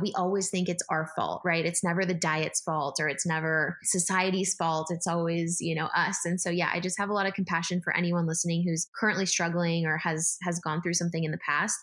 we always think it's our fault, right? It's never the diet's fault or it's never society's fault. It's always, you know, us. And so yeah, I just have a lot of compassion for anyone listening who's currently struggling or has has gone through something in the past.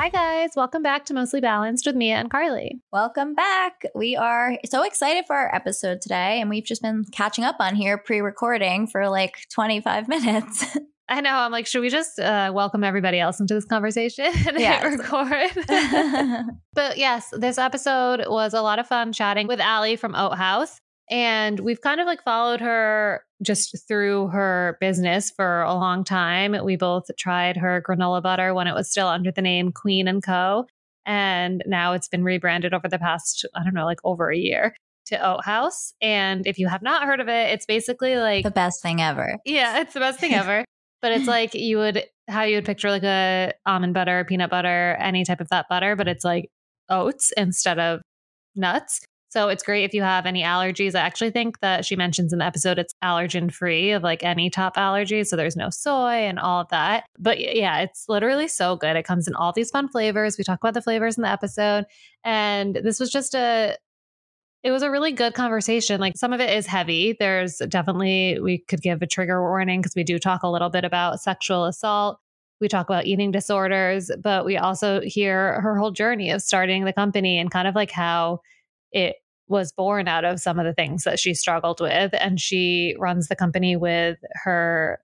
Hi, guys. Welcome back to Mostly Balanced with Mia and Carly. Welcome back. We are so excited for our episode today, and we've just been catching up on here pre recording for like 25 minutes. I know. I'm like, should we just uh, welcome everybody else into this conversation and Yes. hit record? but yes, this episode was a lot of fun chatting with Allie from Oat Haus. And we've kind of like followed her just through her business for a long time. We both tried her granola butter when it was still under the name Kween and Co. And now it's been rebranded over the past, I don't know, like over a year to Oat Haus. And if you have not heard of it, it's basically like the best thing ever. yeah, it's the best thing ever. but it's like you would how you would picture like a almond butter, peanut butter, any type of that butter, but it's like oats instead of nuts. So it's great if you have any allergies. I actually think that she mentions in the episode it's allergen free of like any top allergy. So there's no soy and all of that. But yeah, it's literally so good. It comes in all these fun flavors. We talk about the flavors in the episode. And this was just a it was a really good conversation. Like some of it is heavy. There's definitely, we could give a trigger warning because we do talk a little bit about sexual assault. We talk about eating disorders, but we also hear her whole journey of starting the company and kind of like how it was born out of some of the things that she struggled with. And she runs the company with her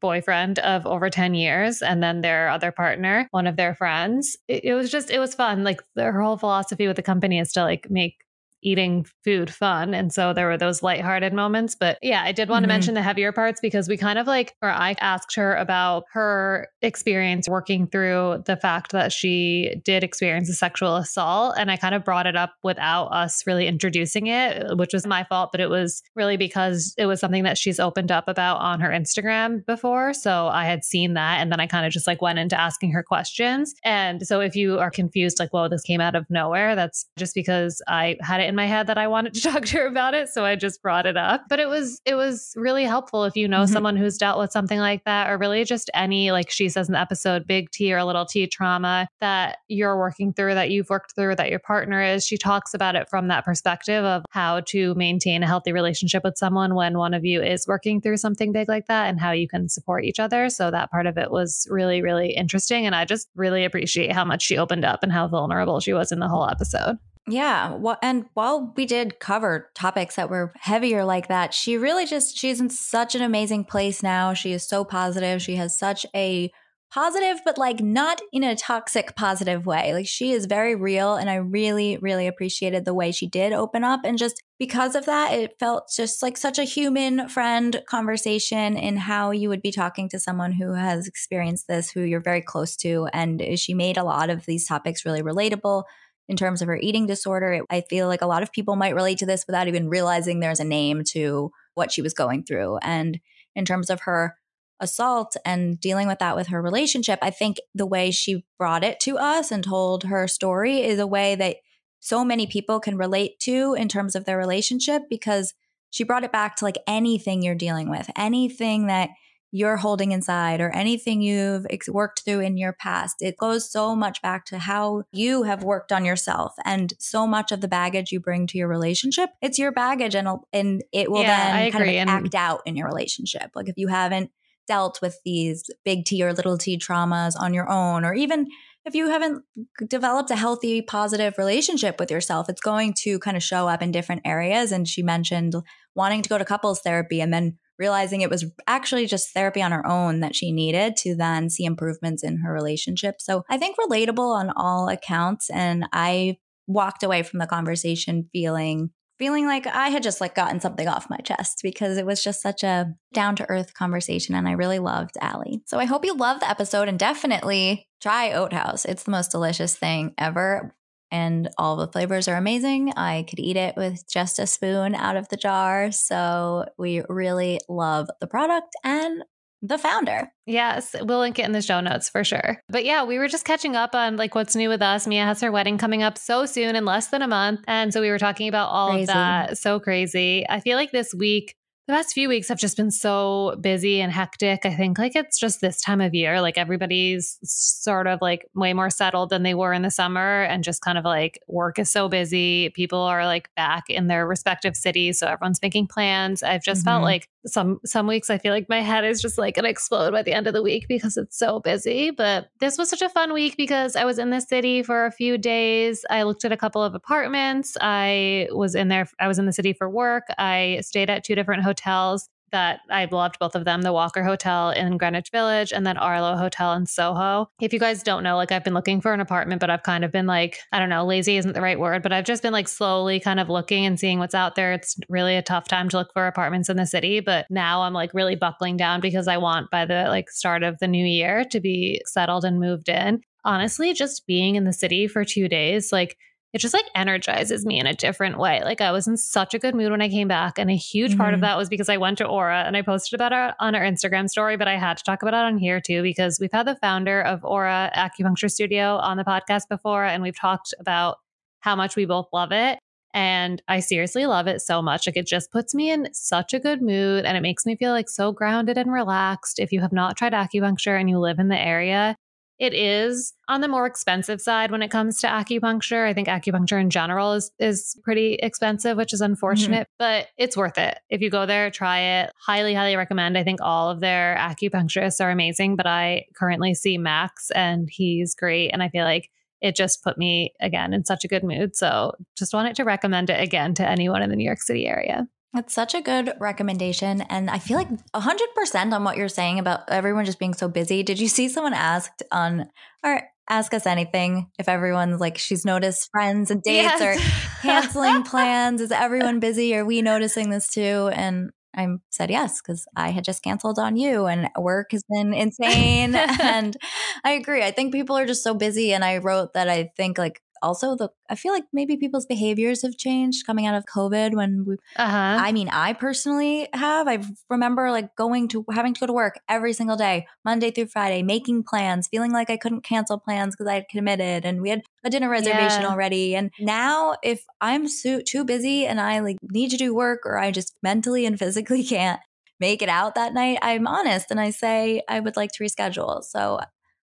boyfriend of over 10 years and then their other partner, one of their friends. It, it was just, it was fun. Like her whole philosophy with the company is to like make eating food fun. And so there were those lighthearted moments. But yeah, I did want to Mhm. mention the heavier parts because we kind of like, or I asked her about her experience working through the fact that she did experience a sexual assault. And I kind of brought it up without us really introducing it, which was my fault, but it was really because it was something that she's opened up about on her Instagram before. So I had seen that. And then I kind of just like went into asking her questions. And so if you are confused, like, whoa, this came out of nowhere, that's just because I had it in my head that I wanted to talk to her about it. So I just brought it up. But it was it was really helpful if you know Mhm. someone who's dealt with something like that, or really just any, like she says in the episode, big T or a little T trauma that you're working through, that you've worked through, that your partner is. She talks about it from that perspective of how to maintain a healthy relationship with someone when one of you is working through something big like that and how you can support each other. So that part of it was really, really interesting. And I just really appreciate how much she opened up and how vulnerable she was in the whole episode. Yeah. Well, and while we did cover topics that were heavier like that, she really just, she's in such an amazing place now. She is so positive. She has such a positive, but like not in a toxic positive way. Like she is very real. And I really, really appreciated the way she did open up. And just because of that, it felt just like such a human friend conversation in how you would be talking to someone who has experienced this, who you're very close to. And she made a lot of these topics really relatable in terms of her eating disorder. It, I feel like a lot of people might relate to this without even realizing there's a name to what she was going through. And in terms of her assault and dealing with that with her relationship, I think the way she brought it to us and told her story is a way that so many people can relate to in terms of their relationship because she brought it back to like anything you're dealing with, anything that you're holding inside or anything you've ex- worked through in your past. It goes so much back to how you have worked on yourself and so much of the baggage you bring to your relationship. It's your baggage and and it will Yeah, then kind of. And- act out in your relationship. Like if you haven't dealt with these big T or little T traumas on your own or even if you haven't developed a healthy positive relationship with yourself, it's going to kind of show up in different areas and she mentioned wanting to go to couples therapy and then realizing it was actually just therapy on her own that she needed to then see improvements in her relationship. So I think relatable on all accounts. And I walked away from the conversation feeling feeling like I had just like gotten something off my chest because it was just such a down to earth conversation and I really loved Allie. So I hope you love the episode and definitely try Oat Haus. It's the most delicious thing ever and all the flavors are amazing. I could eat it with just a spoon out of the jar. So we really love the product and the founder. Yes, we'll link it in the show notes for sure. But yeah, we were just catching up on like what's new with us. Mia has her wedding coming up so soon in less than a month. And so we were talking about all Crazy. of that. So crazy. I feel like this week the past few weeks have just been so busy and hectic. I think like it's just this time of year, like everybody's sort of like way more settled than they were in the summer and just kind of like work is so busy. People are like back in their respective cities, so everyone's making plans. I've just mm-hmm. felt like some some weeks I feel like my head is just like to explode by the end of the week because it's so busy, but this was such a fun week because I was in the city for a few days. I looked at a couple of apartments. I was in there I was in the city for work. I stayed at two different hotels that I loved both of them the Walker Hotel in Greenwich Village and then Arlo Hotel in Soho. If you guys don't know, like I've been looking for an apartment, but I've kind of been like, I don't know, lazy isn't the right word, but I've just been like slowly kind of looking and seeing what's out there. It's really a tough time to look for apartments in the city, but now I'm like really buckling down because I want by the like start of the new year to be settled and moved in. Honestly, just being in the city for two days, like it just like energizes me in a different way. Like I was in such a good mood when I came back. And a huge mm-hmm. part of mm-hmm. that was because I went to Ora and I posted about it on our Instagram story, but I had to talk about it on here too, because we've had the founder of Ora Acupuncture Studio on the podcast before. And we've talked about how much we both love it. And I seriously love it so much. Like it just puts me in such a good mood and it makes me feel like so grounded and relaxed. If you have not tried acupuncture and you live in the area, it is on the more expensive side when it comes to acupuncture. I think acupuncture in general is is pretty expensive, which is unfortunate, mm-hmm. but it's worth it. If you go there, try it. Highly, highly recommend. I think all of their acupuncturists are amazing, but I currently see Max and he's great. And I feel like it just put me again in such a good mood. So just wanted to recommend it again to anyone in the New York City area. That's such a good recommendation. And I feel like 100% on what you're saying about everyone just being so busy. Did you see someone asked on, or ask us anything if everyone's like, she's noticed friends and dates yes. or canceling plans? Is everyone busy? Are we noticing this too? And I said yes because I had just canceled on you and work has been insane. and I agree. I think people are just so busy. And I wrote that I think like also the I feel like maybe people's behaviors have changed coming out of COVID when we uh-huh. I mean I personally have I remember like going to having to go to work every single day Monday through Friday making plans feeling like I couldn't cancel plans because I had committed and we had a dinner reservation yeah. already and now if I'm so, too busy and I like need to do work or I just mentally and physically can't make it out that night, I'm honest and I say I would like to reschedule. So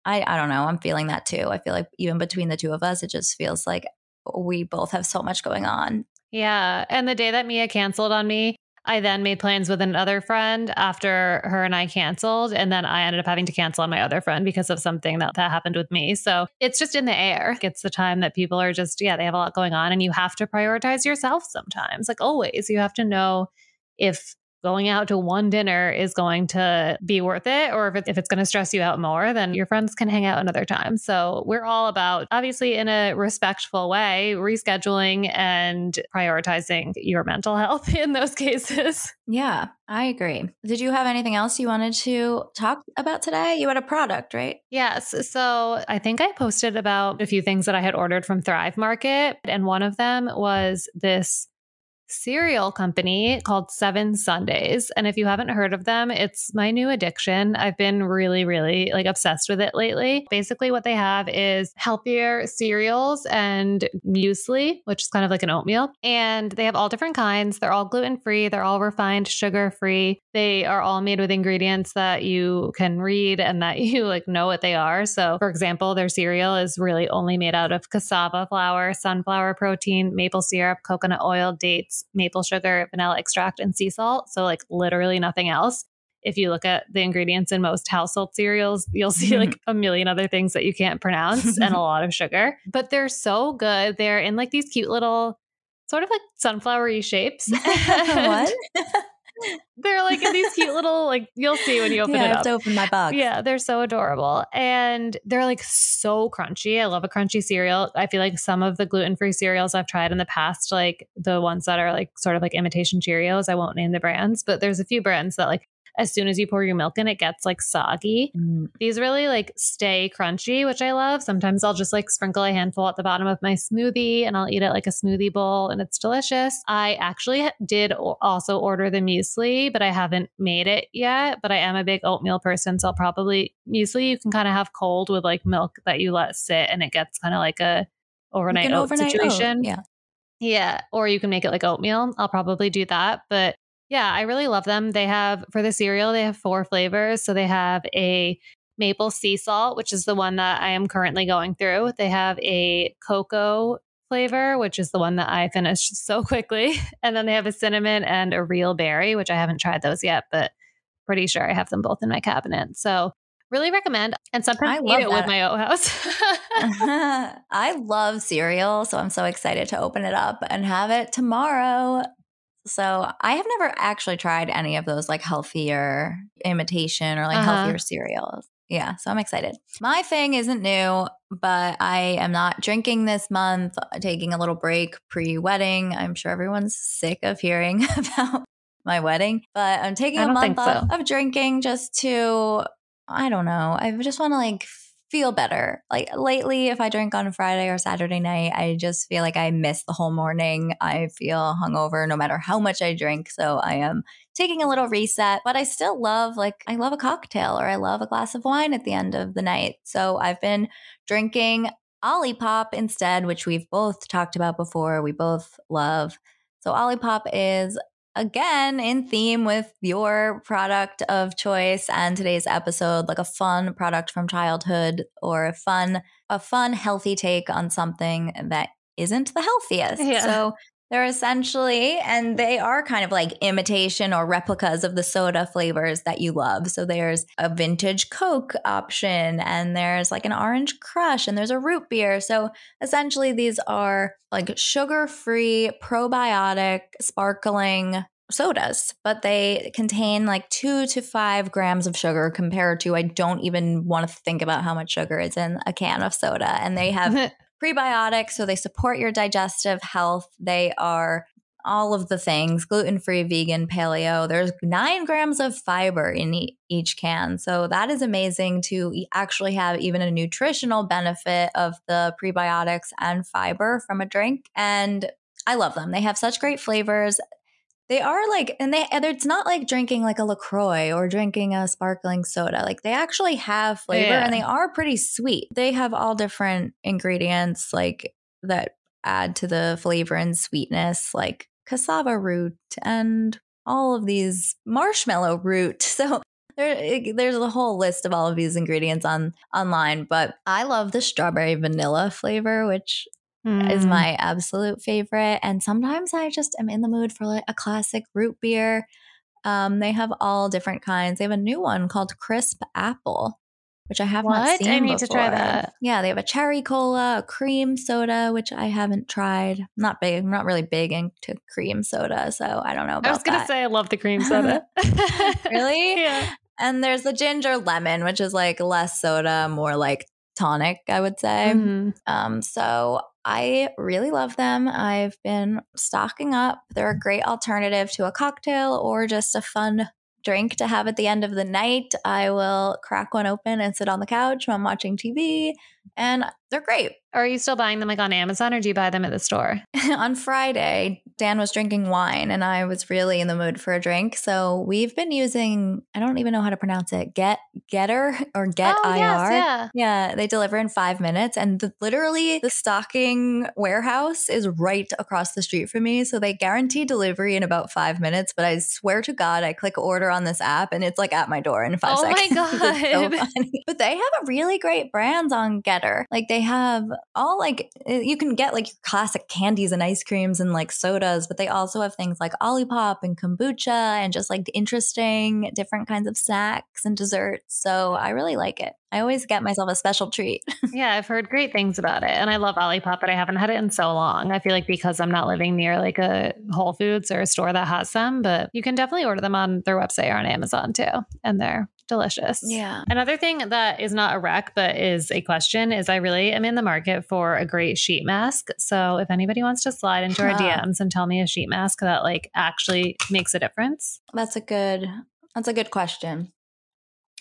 I, I don't know. I'm feeling that too. I feel like even between the two of us, it just feels like we both have so much going on. Yeah. And the day that Mia canceled on me, I then made plans with another friend after her and I canceled. And then I ended up having to cancel on my other friend because of something that, that happened with me. So it's just in the air. It's the time that people are just, yeah, they have a lot going on and you have to prioritize yourself sometimes. Like always, you have to know if going out to one dinner is going to be worth it or if, it, if it's going to stress you out more then your friends can hang out another time. So we're all about obviously in a respectful way rescheduling and prioritizing your mental health in those cases. Yeah i agree. Did you have anything else you wanted to talk about today? You had a product right? Yes so i think i posted about a few things that i had ordered from thrive market and one of them was this cereal company called Seven Sundays. And if you haven't heard of them, it's my new addiction. I've been really, really like obsessed with it lately. Basically, what they have is healthier cereals and muesli, which is kind of like an oatmeal. And they have all different kinds. They're all gluten free, they're all refined sugar free. They are all made with ingredients that you can read and that you like know what they are. So, for example, their cereal is really only made out of cassava flour, sunflower protein, maple syrup, coconut oil, dates, maple sugar, vanilla extract, and sea salt. So, like, literally nothing else. If you look at the ingredients in most household cereals, you'll see like a million other things that you can't pronounce and a lot of sugar. But they're so good. They're in like these cute little, sort of like sunflowery shapes. what? They're like in these cute little like you'll see when you open yeah, it up. to open my box. Yeah, they're so adorable and they're like so crunchy. I love a crunchy cereal. I feel like some of the gluten free cereals I've tried in the past, like the ones that are like sort of like imitation Cheerios, I won't name the brands, but there's a few brands that like as soon as you pour your milk in, it gets like soggy. Mm. These really like stay crunchy, which I love. Sometimes I'll just like sprinkle a handful at the bottom of my smoothie and I'll eat it like a smoothie bowl and it's delicious. I actually did also order the muesli, but I haven't made it yet. But I am a big oatmeal person. So I'll probably muesli you can kind of have cold with like milk that you let sit and it gets kind of like a overnight like oat overnight situation. Oat, yeah. Yeah. Or you can make it like oatmeal. I'll probably do that. But Yeah, I really love them. They have for the cereal, they have four flavors. So they have a maple sea salt, which is the one that I am currently going through. They have a cocoa flavor, which is the one that I finished so quickly. And then they have a cinnamon and a real berry, which I haven't tried those yet, but pretty sure I have them both in my cabinet. So really recommend. And sometimes I eat it that. with my Oat Haus. I love cereal, so I'm so excited to open it up and have it tomorrow. So I have never actually tried any of those like healthier imitation or like uh-huh. healthier cereals. Yeah, so I'm excited. My thing isn't new, but I am not drinking this month, taking a little break pre wedding. I'm sure everyone's sick of hearing about my wedding, but I'm taking a month off so. of drinking just to, I don't know, I just want to like feel better. Like lately, if I drink on a Friday or Saturday night, I just feel like I miss the whole morning. I feel hungover no matter how much I drink. So I am taking a little reset, but I still love, like, I love a cocktail or I love a glass of wine at the end of the night. So I've been drinking Olipop instead, which we've both talked about before. We both love. So Olipop is again in theme with your product of choice and today's episode like a fun product from childhood or a fun a fun healthy take on something that isn't the healthiest yeah. so they're essentially and they are kind of like imitation or replicas of the soda flavors that you love so there's a vintage coke option and there's like an orange crush and there's a root beer so essentially these are like sugar free probiotic sparkling sodas, but they contain like two to five grams of sugar compared to I don't even want to think about how much sugar is in a can of soda. And they have prebiotics, so they support your digestive health. They are all of the things gluten free, vegan, paleo. There's nine grams of fiber in each can. So that is amazing to actually have even a nutritional benefit of the prebiotics and fiber from a drink. And I love them. They have such great flavors. They are like, and they, it's not like drinking like a LaCroix or drinking a sparkling soda. Like they actually have flavor yeah. and they are pretty sweet. They have all different ingredients like that add to the flavor and sweetness, like cassava root and all of these marshmallow root. So there, there's a whole list of all of these ingredients on online, but I love the strawberry vanilla flavor, which mm. is my absolute favorite. And sometimes I just am in the mood for like a classic root beer. Um, they have all different kinds. They have a new one called Crisp Apple, which I have what? not seen. I need before. to try that. Yeah, they have a cherry cola, a cream soda, which I haven't tried. I'm not big. I'm not really big into cream soda, so I don't know. I was gonna that. say I love the cream soda. really? Yeah. And there's the ginger lemon, which is like less soda, more like tonic, I would say. Mm-hmm. Um, so I really love them. I've been stocking up. They're a great alternative to a cocktail or just a fun drink to have at the end of the night. I will crack one open and sit on the couch while I'm watching TV, and they're great. Are you still buying them like on Amazon or do you buy them at the store? on Friday, Dan was drinking wine and I was really in the mood for a drink. So we've been using, I don't even know how to pronounce it, Get Getir or Get oh, IR. Yes, yeah. yeah, they deliver in five minutes. And the, literally, the stocking warehouse is right across the street from me. So they guarantee delivery in about five minutes. But I swear to God, I click order on this app and it's like at my door in five oh seconds. Oh my God. so but they have a really great brands on Getir. Like they have all like eh, you can get like your classic candies and ice creams and like sodas, but they also have things like Olipop and kombucha and just like interesting different kinds of snacks and desserts. So I really like it. I always get myself a special treat. yeah, I've heard great things about it. And I love Olipop, but I haven't had it in so long. I feel like because I'm not living near like a Whole Foods or a store that has them, but you can definitely order them on their website or on Amazon too. And they're delicious. Yeah. Another thing that is not a rec, but is a question is I really am in the market for a great sheet mask. So if anybody wants to slide into our DMs and tell me a sheet mask that like actually makes a difference. That's a good that's a good question.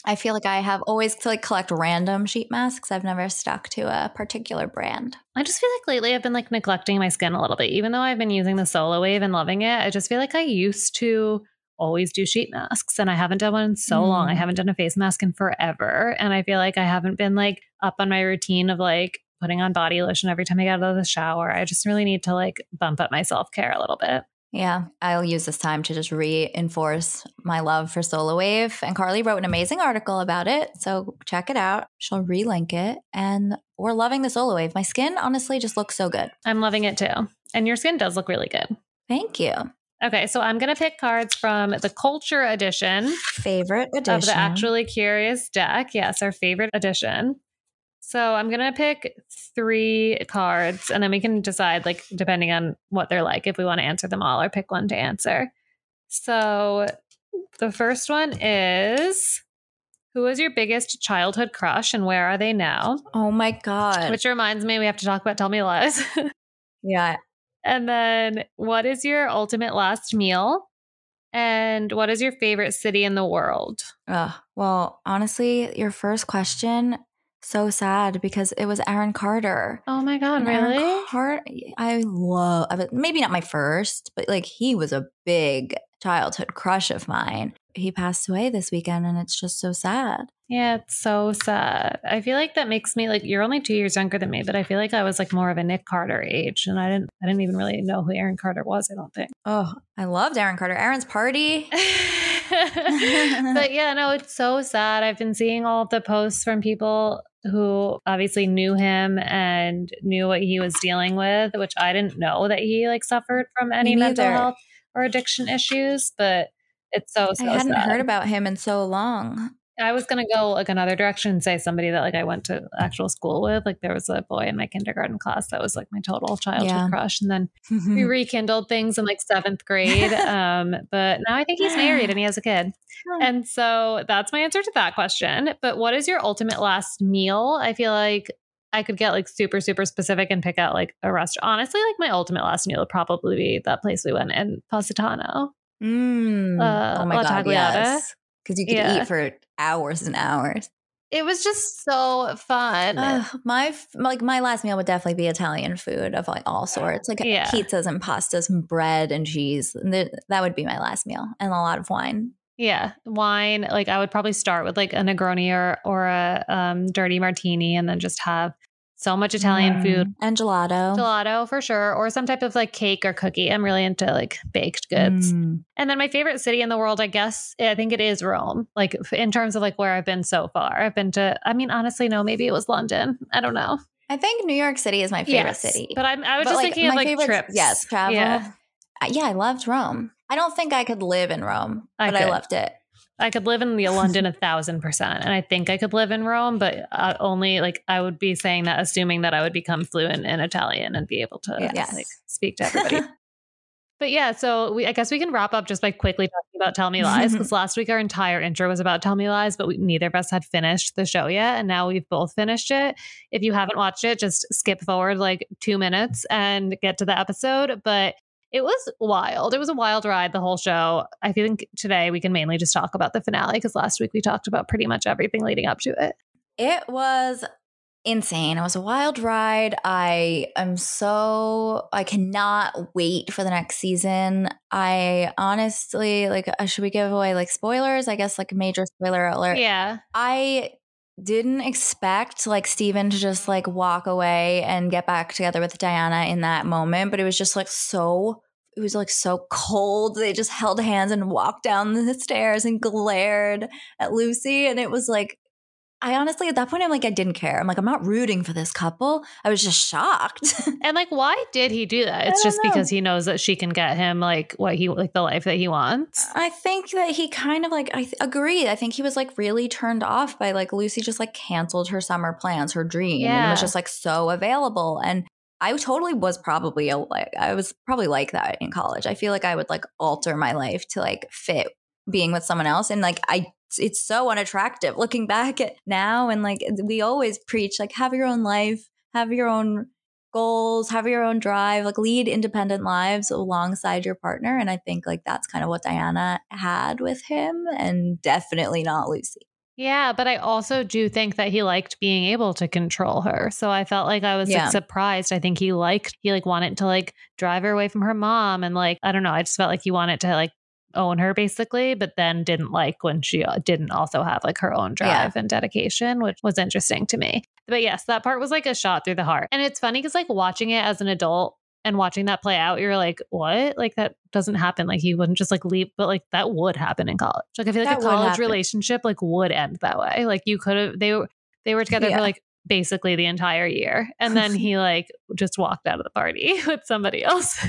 I feel like I have always to like collect random sheet masks. I've never stuck to a particular brand. I just feel like lately I've been like neglecting my skin a little bit. Even though I've been using the SolaWave and loving it, I just feel like I used to always do sheet masks and I haven't done one in so mm. long. I mm. haven't done a face mask in forever. And I feel like I haven't been like up on my routine of like putting on body lotion every time I get out of the shower. I just really need to like bump up my self care a little bit. Yeah, I'll use this time to just reinforce my love for SolaWave. And Carly wrote an amazing article about it. So check it out. She'll relink it. And we're loving the SolaWave. My skin honestly just looks so good. I'm loving it too. And your skin does look really good. Thank you. Okay, so I'm going to pick cards from the Culture Edition Favorite edition. of the Actually Curious deck. Yes, our favorite edition. So I'm going to pick three cards and then we can decide, like, depending on what they're like, if we want to answer them all or pick one to answer. So the first one is Who was your biggest childhood crush and where are they now? Oh my God. Which reminds me, we have to talk about Tell Me Lies. yeah. And then what is your ultimate last meal? And what is your favorite city in the world? Ugh. Well, honestly, your first question so sad because it was Aaron Carter. Oh my God, And Aaron really? Car- I love, maybe not my first, but like he was a big childhood crush of mine. He passed away this weekend and it's just so sad. Yeah, it's so sad. I feel like that makes me like you're only two years younger than me, but I feel like I was like more of a Nick Carter age, and I didn't I didn't even really know who Aaron Carter was. I don't think. Oh, I loved Aaron Carter. Aaron's party. but yeah, no, it's so sad. I've been seeing all of the posts from people who obviously knew him and knew what he was dealing with, which I didn't know that he like suffered from any mental neither. health or addiction issues. But it's so so I hadn't sad. heard about him in so long. I was gonna go like another direction and say somebody that like I went to actual school with. Like there was a boy in my kindergarten class that was like my total childhood Yeah. crush, and then we rekindled things in like seventh grade. Um, but now I think he's married and he has a kid, and so that's my answer to that question. But what is your ultimate last meal? I feel like I could get like super super specific and pick out like a restaurant. Honestly, like my ultimate last meal would probably be that place we went in Positano. Mm. Uh, oh my La God, Tagliata. yes. Because you could Yeah. eat for hours and hours. It was just so fun. Ugh, my like my last meal would definitely be Italian food of like all sorts, like Yeah. pizzas and pastas and bread and cheese. And th- that would be my last meal, and a lot of wine. Yeah, wine. Like I would probably start with like a Negroni or or a um, dirty martini, and then just have so much Italian Mm. food, and gelato. gelato for sure, or some type of like cake or cookie. I'm really into like baked goods. Mm. And then my favorite city in the world, I guess, I think it is Rome. Like in terms of like where I've been so far, I've been to. I mean, honestly, no, maybe it was London. I don't know. I think New York City is my favorite Yes, city. but I'm, I was But, just like, thinking of like trips. Yes, travel. Yeah, yeah, I loved Rome. I don't think I could live in Rome, I but I loved it. I could live in the London a thousand percent, and I think I could live in Rome, but uh, only like I would be saying that, assuming that I would become fluent in Italian and be able to Yes. like speak to everybody. but yeah, so we, I guess we can wrap up just by quickly talking about Tell Me Lies because last week our entire intro was about Tell Me Lies, but we, neither of us had finished the show yet, and now we've both finished it. If you haven't watched it, just skip forward like two minutes and get to the episode. But it was wild. It was a wild ride, the whole show. I think today we can mainly just talk about the finale because last week we talked about pretty much everything leading up to it. It was insane. It was a wild ride. I am so I cannot wait for the next season. I honestly like uh, should we give away like spoilers? I guess like a major spoiler alert. Yeah. I didn't expect like Steven to just like walk away and get back together with Diana in that moment, but it was just like so it was like so cold. They just held hands and walked down the stairs and glared at Lucy and it was like I honestly at that point I'm like I didn't care. I'm like I'm not rooting for this couple. I was just shocked. And like, why did he do that? It's just know. because he knows that she can get him like what he like the life that he wants. I think that he kind of like I th- agree. I think he was like really turned off by like Lucy just like canceled her summer plans, her dream, and Yeah. was just like so available. And I totally was probably a, like I was probably like that in college. I feel like I would like alter my life to like fit being with someone else, and like I. It's so unattractive looking back at now, and like we always preach, like have your own life, have your own goals, have your own drive, like lead independent lives alongside your partner. And I think like that's kind of what Diana had with him, and definitely not Lucy. Yeah, but I also do think that he liked being able to control her. So I felt like I was Yeah. like surprised. I think he liked he like wanted to like drive her away from her mom and like I don't know, I just felt like he wanted to like own her basically, but then didn't like when she uh, didn't also have like her own drive and dedication, which was interesting to me. But yes, that part was like a shot through the heart. And it's funny cuz like watching it as an adult and watching that play out, you're like, what? Like that doesn't happen. Like he wouldn't just like leave, but like that would happen in college. Like I feel like That a college relationship like would end that way. Like you could have they were they were together Yeah. for like basically the entire year. And then he like just walked out of the party with somebody else.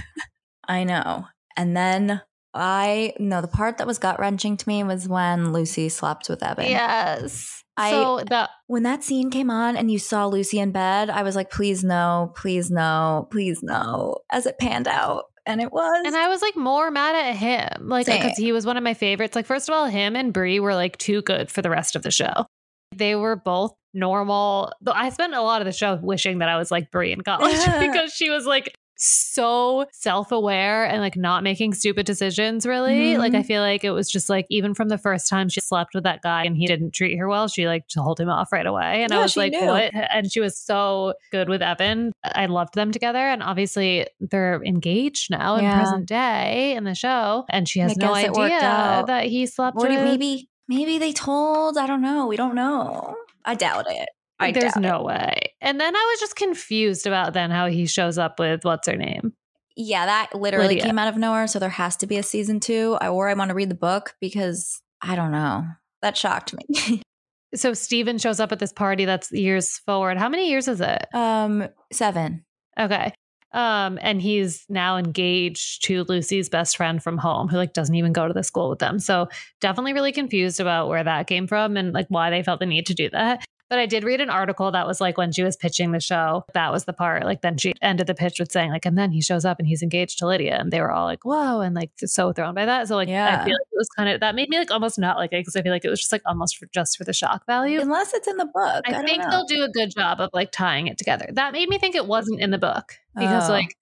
I know. And then I no, the part that was gut wrenching to me was when Lucy slept with Evan. Yes. I- so that When that scene came on and you saw Lucy in bed, I was like, please no, please no, please no, as it panned out. And it was. And I was like more mad at him, like because he was one of my favorites. Like first of all, him and Bree were like too good for the rest of the show. They were both normal. I spent a lot of the show wishing that I was like Bree in college because she was like so self-aware and like not making stupid decisions really Mhm. like i feel like it was just like even from the first time she slept with that guy and he didn't treat her well she like told him off right away and i was like knew. what and she was so good with evan i loved them together and obviously they're engaged now in present day in the show and she has no guess it worked idea that he slept Or with maybe maybe they told. I don't know. We don't know. I doubt it. I there's no way and then i was just confused about then how he shows up with what's her name Yeah, that literally Lydia. came out of nowhere. So there has to be a season two, I- or I want to read the book because I don't know. That shocked me. so steven shows up at this party that's years forward how many years is it um, seven. Okay. Um, and he's now engaged to Lucy's best friend from home, who like doesn't even go to the school with them. So definitely really confused about where that came from and like why they felt the need to do that. But I did read an article that was like when she was pitching the show, that was the part. Like then she ended the pitch with saying like, and then he shows up and he's engaged to Lydia, and they were all like, whoa, and like so thrown by that. So like Yeah. I feel like it was kind of that made me like almost not like it because I feel like it was just like almost for just for the shock value. Unless it's in the book. I, I, think know. they'll do a good job of like tying it together. That made me think it wasn't in the book because Oh. like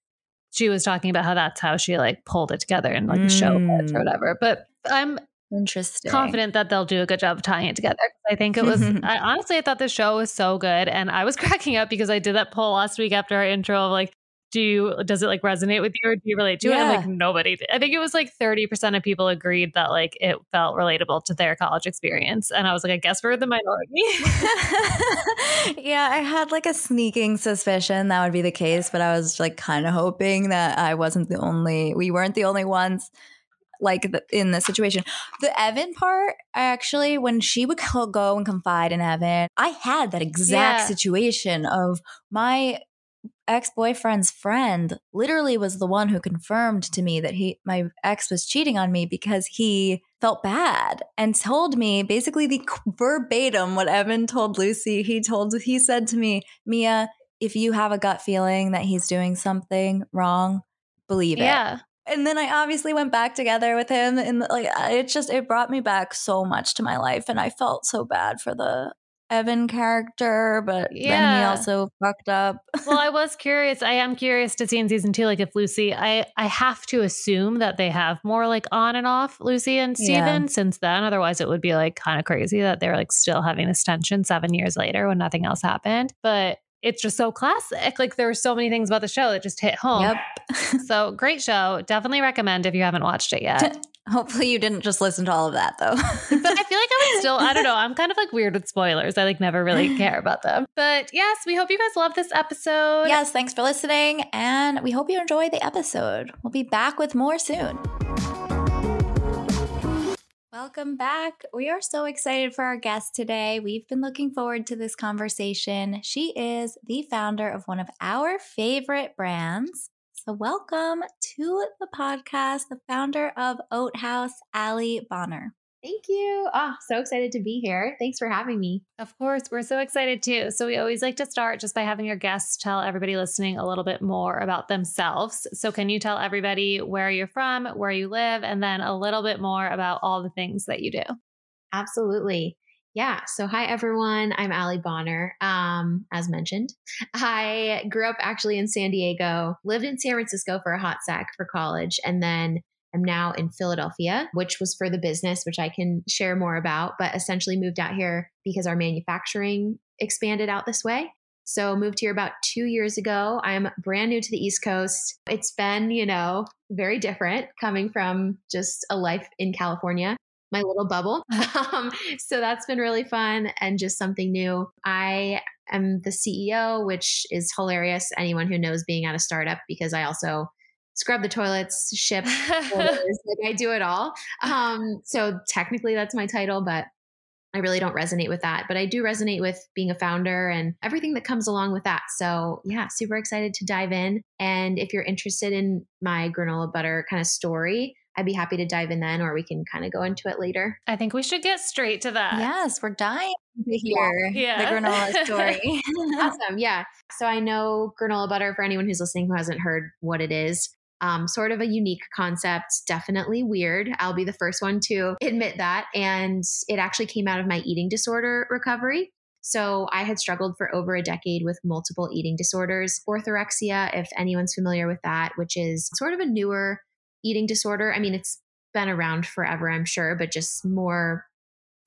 she was talking about how that's how she like pulled it together in like the show Mm. or whatever. But I'm Interesting. confident that they'll do a good job of tying it together. I think it was I honestly I thought the show was so good and I was cracking up because I did that poll last week after our intro of like do you does it like resonate with you or do you relate to it? And Yeah. like nobody did. I think it was like 30% of people agreed that like it felt relatable to their college experience. And I was like, I guess we're the minority. yeah, I had like a sneaking suspicion that would be the case, but I was like kind of hoping that I wasn't the only, we weren't the only ones like the, in this situation. The Evan part, I actually, when she would go and confide in Evan, I had that exact Yeah. situation of my ex boyfriend's friend literally was the one who confirmed to me that he my ex was cheating on me because he felt bad and told me basically the verbatim what Evan told Lucy. He told he said to me, Mia, if you have a gut feeling that he's doing something wrong, believe it. yeah. And then I obviously went back together with him, and like it just it brought me back so much to my life, and I felt so bad for the Evan character, but then he also fucked up. well, I was curious. I am curious to see in season two, like if Lucy, I I have to assume that they have more like on and off Lucy and Yeah. Steven since then. Otherwise, it would be like kind of crazy that they're like still having this tension seven years later when nothing else happened. But it's just so classic. Like there were so many things about the show that just hit home. Yep. So great show. Definitely recommend if you haven't watched it yet. Hopefully, you didn't just listen to all of that though. but I feel like I would still, I don't know. I'm kind of like weird with spoilers. I like never really care about them. But yes, we hope you guys love this episode. yes, thanks for listening, and we hope you enjoy the episode. We'll be back with more soon. Welcome back. We are so excited for our guest today. We've been looking forward to this conversation. She is the founder of one of our favorite brands. So, welcome to the podcast, the founder of Oat Haus, Allie Bonner. Thank you. Oh, so excited to be here. Thanks for having me. Of course, we're so excited too. So, we always like to start just by having our guests tell everybody listening a little bit more about themselves. So, can you tell everybody where you're from, where you live, and then a little bit more about all the things that you do? Absolutely. Yeah. So, hi, everyone. I'm Allie Bonner. Um, as mentioned, I grew up actually in San Diego, lived in San Francisco for a hot sec for college, and then I'm now in Philadelphia, which was for the business, which I can share more about, but essentially moved out here because our manufacturing expanded out this way. So moved here about two years ago. I'm brand new to the East Coast. It's been, you know, very different coming from just a life in California, my little bubble. um, so that's been really fun and just something new. I am the CEO, which is hilarious. Anyone who knows being at a startup, because I also scrub the toilets, ship orders, like I do it all. Um, so technically that's my title, but I really don't resonate with that. But I do resonate with being a founder and everything that comes along with that. So yeah, super excited to dive in. And if you're interested in my granola butter kind of story, I'd be happy to dive in then, or we can kind of go into it later. I think we should get straight to that. Yes, we're dying to hear yeah. the granola story. awesome. Yeah. So I know granola butter for anyone who's listening who hasn't heard what it is. Um, sort of a unique concept, definitely weird. I'll be the first one to admit that. And it actually came out of my eating disorder recovery. So I had struggled for over a decade with multiple eating disorders, orthorexia, if anyone's familiar with that, which is sort of a newer eating disorder. I mean, it's been around forever, I'm sure, but just more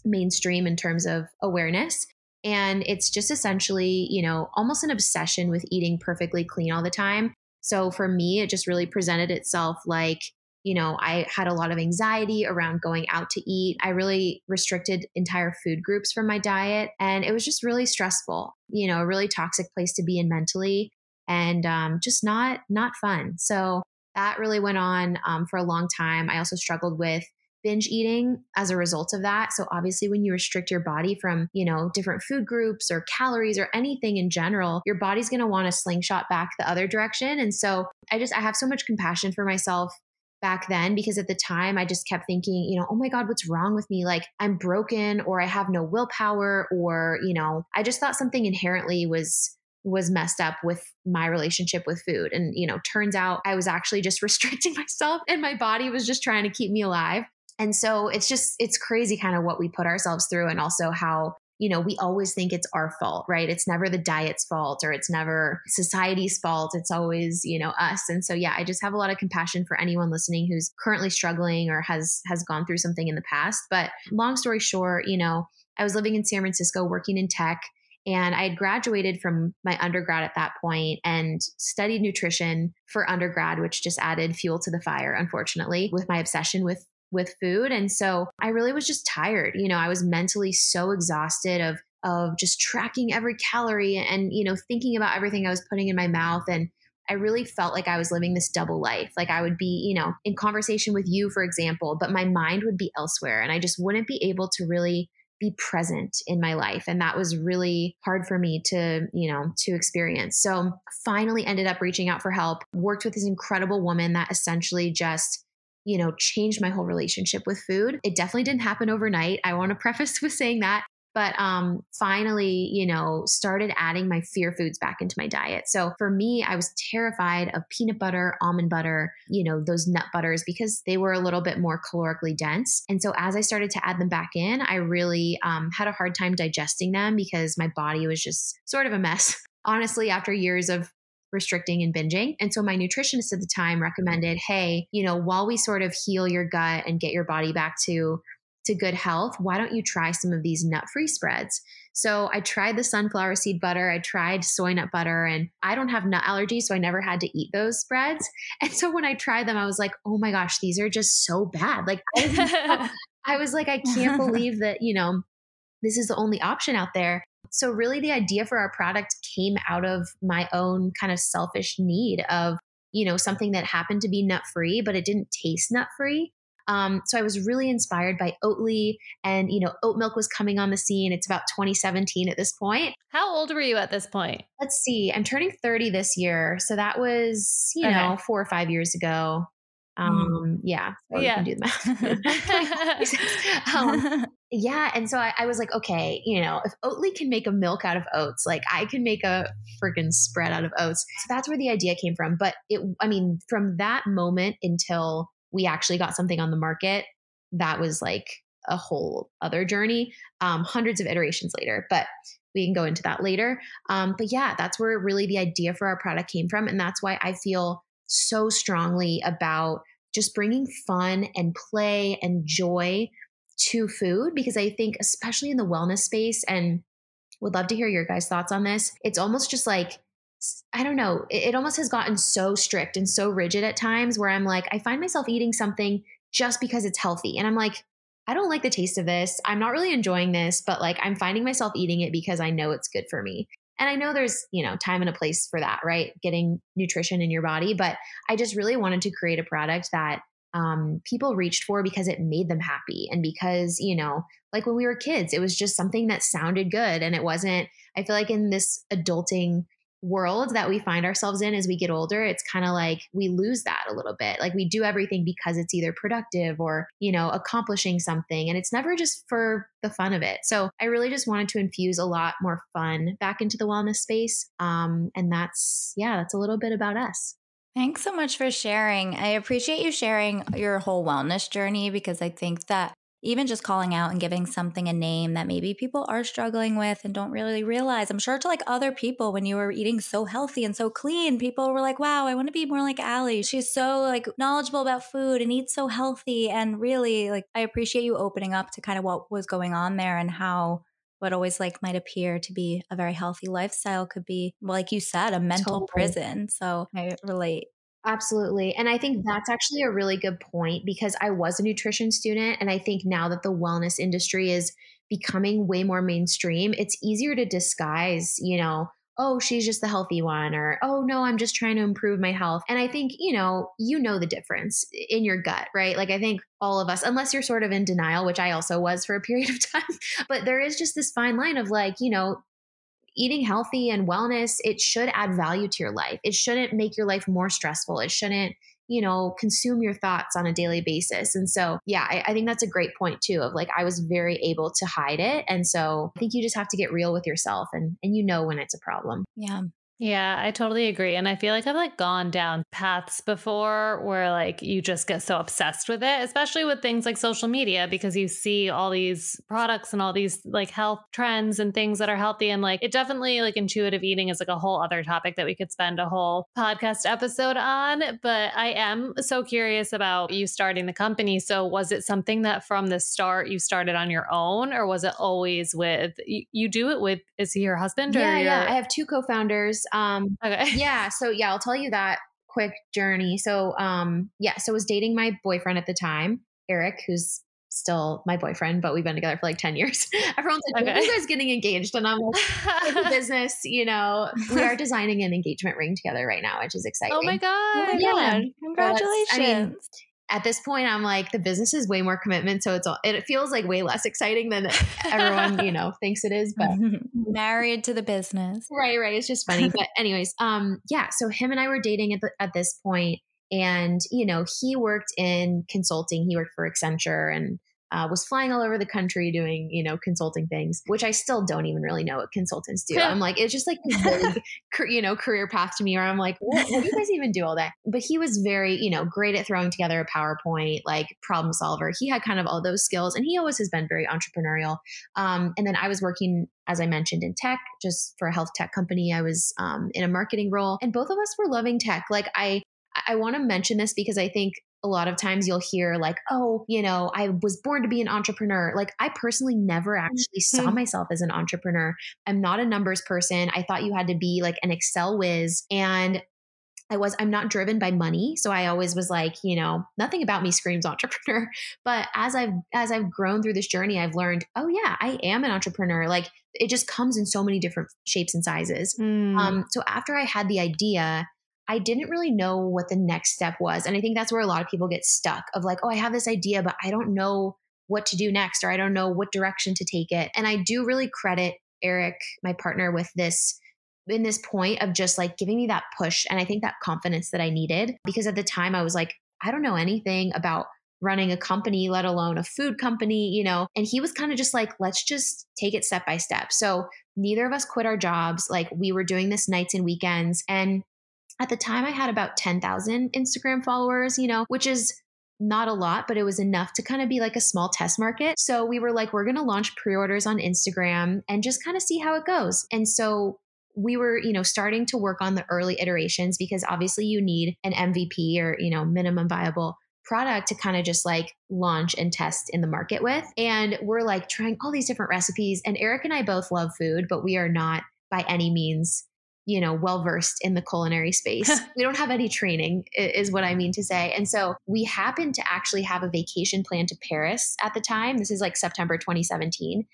mainstream in terms of awareness. And it's just essentially, you know, almost an obsession with eating perfectly clean all the time. So for me, it just really presented itself like, you know, I had a lot of anxiety around going out to eat. I really restricted entire food groups from my diet. And it was just really stressful, you know, a really toxic place to be in mentally and um, just not not fun. So that really went on um, for a long time. I also struggled with binge eating as a result of that. So obviously when you restrict your body from, you know, different food groups or calories or anything in general, your body's going to want to slingshot back the other direction. And so I just I have so much compassion for myself back then because at the time I just kept thinking, you know, oh my God, what's wrong with me? Like I'm broken or I have no willpower or, you know, I just thought something inherently was was messed up with my relationship with food. And, you know, turns out I was actually just restricting myself and my body was just trying to keep me alive. And so it's just, it's crazy kind of what we put ourselves through and also how, you know, we always think it's our fault, right? It's never the diet's fault or it's never society's fault. It's always, you know, us. And so yeah, I just have a lot of compassion for anyone listening who's currently struggling or has has gone through something in the past. But long story short, you know, I was living in San Francisco working in tech and I had graduated from my undergrad at that point and studied nutrition for undergrad, which just added fuel to the fire, unfortunately, with my obsession with with food. And so I really was just tired. You know, I was mentally so exhausted of of just tracking every calorie and, you know, thinking about everything I was putting in my mouth. And I really felt like I was living this double life. Like I would be, you know, in conversation with you, for example, but my mind would be elsewhere and I just wouldn't be able to really be present in my life and that was really hard for me to you know to experience so finally ended up reaching out for help worked with this incredible woman that essentially just you know changed my whole relationship with food it definitely didn't happen overnight i want to preface with saying that but um, finally, you know, started adding my fear foods back into my diet. So for me, I was terrified of peanut butter, almond butter, you know, those nut butters because they were a little bit more calorically dense. And so as I started to add them back in, I really um, had a hard time digesting them because my body was just sort of a mess. Honestly, after years of restricting and binging. And so my nutritionist at the time recommended, hey, you know, while we sort of heal your gut and get your body back to to good health, why don't you try some of these nut free spreads? So I tried the sunflower seed butter, I tried soy nut butter, and I don't have nut allergies, so I never had to eat those spreads. And so when I tried them, I was like, oh my gosh, these are just so bad. Like, I was like, I can't believe that, you know, this is the only option out there. So, really, the idea for our product came out of my own kind of selfish need of, you know, something that happened to be nut free, but it didn't taste nut free. Um, so I was really inspired by Oatly, and you know, oat milk was coming on the scene. It's about 2017 at this point. How old were you at this point? Let's see. I'm turning 30 this year, so that was you okay. know four or five years ago. Mm. Um, mm. yeah, so yeah. do the math. um, yeah, and so I, I was like, okay, you know, if Oatly can make a milk out of oats, like I can make a freaking spread out of oats. So that's where the idea came from. But it, I mean, from that moment until we actually got something on the market, that was like a whole other journey, um, hundreds of iterations later. But we can go into that later. Um, but yeah, that's where really the idea for our product came from. And that's why I feel so strongly about just bringing fun and play and joy to food because I think, especially in the wellness space, and would love to hear your guys' thoughts on this, it's almost just like I don't know, it, it almost has gotten so strict and so rigid at times where I'm like, I find myself eating something just because it's healthy. And I'm like, I don't like the taste of this. I'm not really enjoying this, but like I'm finding myself eating it because I know it's good for me. And I know there's, you know, time and a place for that, right? Getting nutrition in your body. But I just really wanted to create a product that um, people reached for because it made them happy and because you know like when we were kids it was just something that sounded good and it wasn't i feel like in this adulting world that we find ourselves in as we get older it's kind of like we lose that a little bit. Like we do everything because it's either productive or you know accomplishing something and it's never just for the fun of it. So i really just wanted to infuse a lot more fun back into the wellness space um, and that's yeah that's a little bit about us Thanks so much for sharing. I appreciate you sharing your whole wellness journey because I think that even just calling out and giving something a name that maybe people are struggling with and don't really realize. I'm sure to like other people when you were eating so healthy and so clean, people were like, wow, I want to be more like Allie. She's so like knowledgeable about food and eats so healthy. And really, like, I appreciate you opening up to kind of what was going on there and how what always like might appear to be a very healthy lifestyle could be like you said a mental totally. prison so i relate Absolutely. And I think that's actually a really good point because I was a nutrition student. And I think now that the wellness industry is becoming way more mainstream, it's easier to disguise, you know, oh, she's just the healthy one, or oh, no, I'm just trying to improve my health. And I think, you know, you know the difference in your gut, right? Like, I think all of us, unless you're sort of in denial, which I also was for a period of time, but there is just this fine line of like, you know, eating healthy and wellness, it should add value to your life. It shouldn't make your life more stressful. It shouldn't, you know, consume your thoughts on a daily basis. And so, yeah, I, I, think that's a great point too of like, I was very able to hide it. And so I think you just have to get real with yourself and, and you know when it's a problem. Yeah. Yeah, I totally agree. And I feel like I've like gone down paths before where like you just get so obsessed with it, especially with things like social media because you see all these products and all these like health trends and things that are healthy and like it definitely like intuitive eating is like a whole other topic that we could spend a whole podcast episode on, but I am so curious about you starting the company. So was it something that from the start you started on your own or was it always with you, you do it with is he your husband yeah, your- yeah, I have two co-founders um, okay. yeah. So yeah, I'll tell you that quick journey. So um, yeah, so I was dating my boyfriend at the time, Eric, who's still my boyfriend, but we've been together for like 10 years. Everyone's like, okay. you guys getting engaged? And I'm like, business, you know, we are designing an engagement ring together right now, which is exciting. Oh my God. yeah. Congratulations. I mean, at this point i'm like the business is way more commitment so it's all it feels like way less exciting than everyone you know thinks it is but married to the business. Right right it's just funny but anyways um yeah so him and i were dating at, the, at this point and you know he worked in consulting he worked for accenture and uh, was flying all over the country doing, you know, consulting things, which I still don't even really know what consultants do. I'm like, it's just like big, you know, career path to me, or I'm like, what, what do you guys even do all that? But he was very, you know, great at throwing together a PowerPoint, like problem solver. He had kind of all those skills, and he always has been very entrepreneurial. Um, and then I was working as I mentioned, in tech, just for a health tech company. I was um, in a marketing role, and both of us were loving tech. Like I, I want to mention this because I think a lot of times you'll hear like oh you know i was born to be an entrepreneur like i personally never actually saw mm-hmm. myself as an entrepreneur i'm not a numbers person i thought you had to be like an excel whiz and I was, I'm not driven by money. So I always was like, you know, nothing about me screams entrepreneur. But as I've, as I've grown through this journey, I've learned, oh yeah, I am an entrepreneur. Like it just comes in so many different shapes and sizes. Mm. Um, so after I had the idea, I didn't really know what the next step was. And I think that's where a lot of people get stuck of like, oh, I have this idea, but I don't know what to do next, or I don't know what direction to take it. And I do really credit Eric, my partner, with this in this point of just like giving me that push. And I think that confidence that I needed because at the time I was like, I don't know anything about running a company, let alone a food company, you know. And he was kind of just like, let's just take it step by step. So neither of us quit our jobs. Like we were doing this nights and weekends. And at the time, I had about 10,000 Instagram followers, you know, which is not a lot, but it was enough to kind of be like a small test market. So we were like, we're going to launch pre orders on Instagram and just kind of see how it goes. And so we were, you know, starting to work on the early iterations because obviously you need an MVP or, you know, minimum viable product to kind of just like launch and test in the market with. And we're like trying all these different recipes. And Eric and I both love food, but we are not by any means you know, well versed in the culinary space. we don't have any training, is what I mean to say. And so we happened to actually have a vacation plan to Paris at the time. This is like September 2017.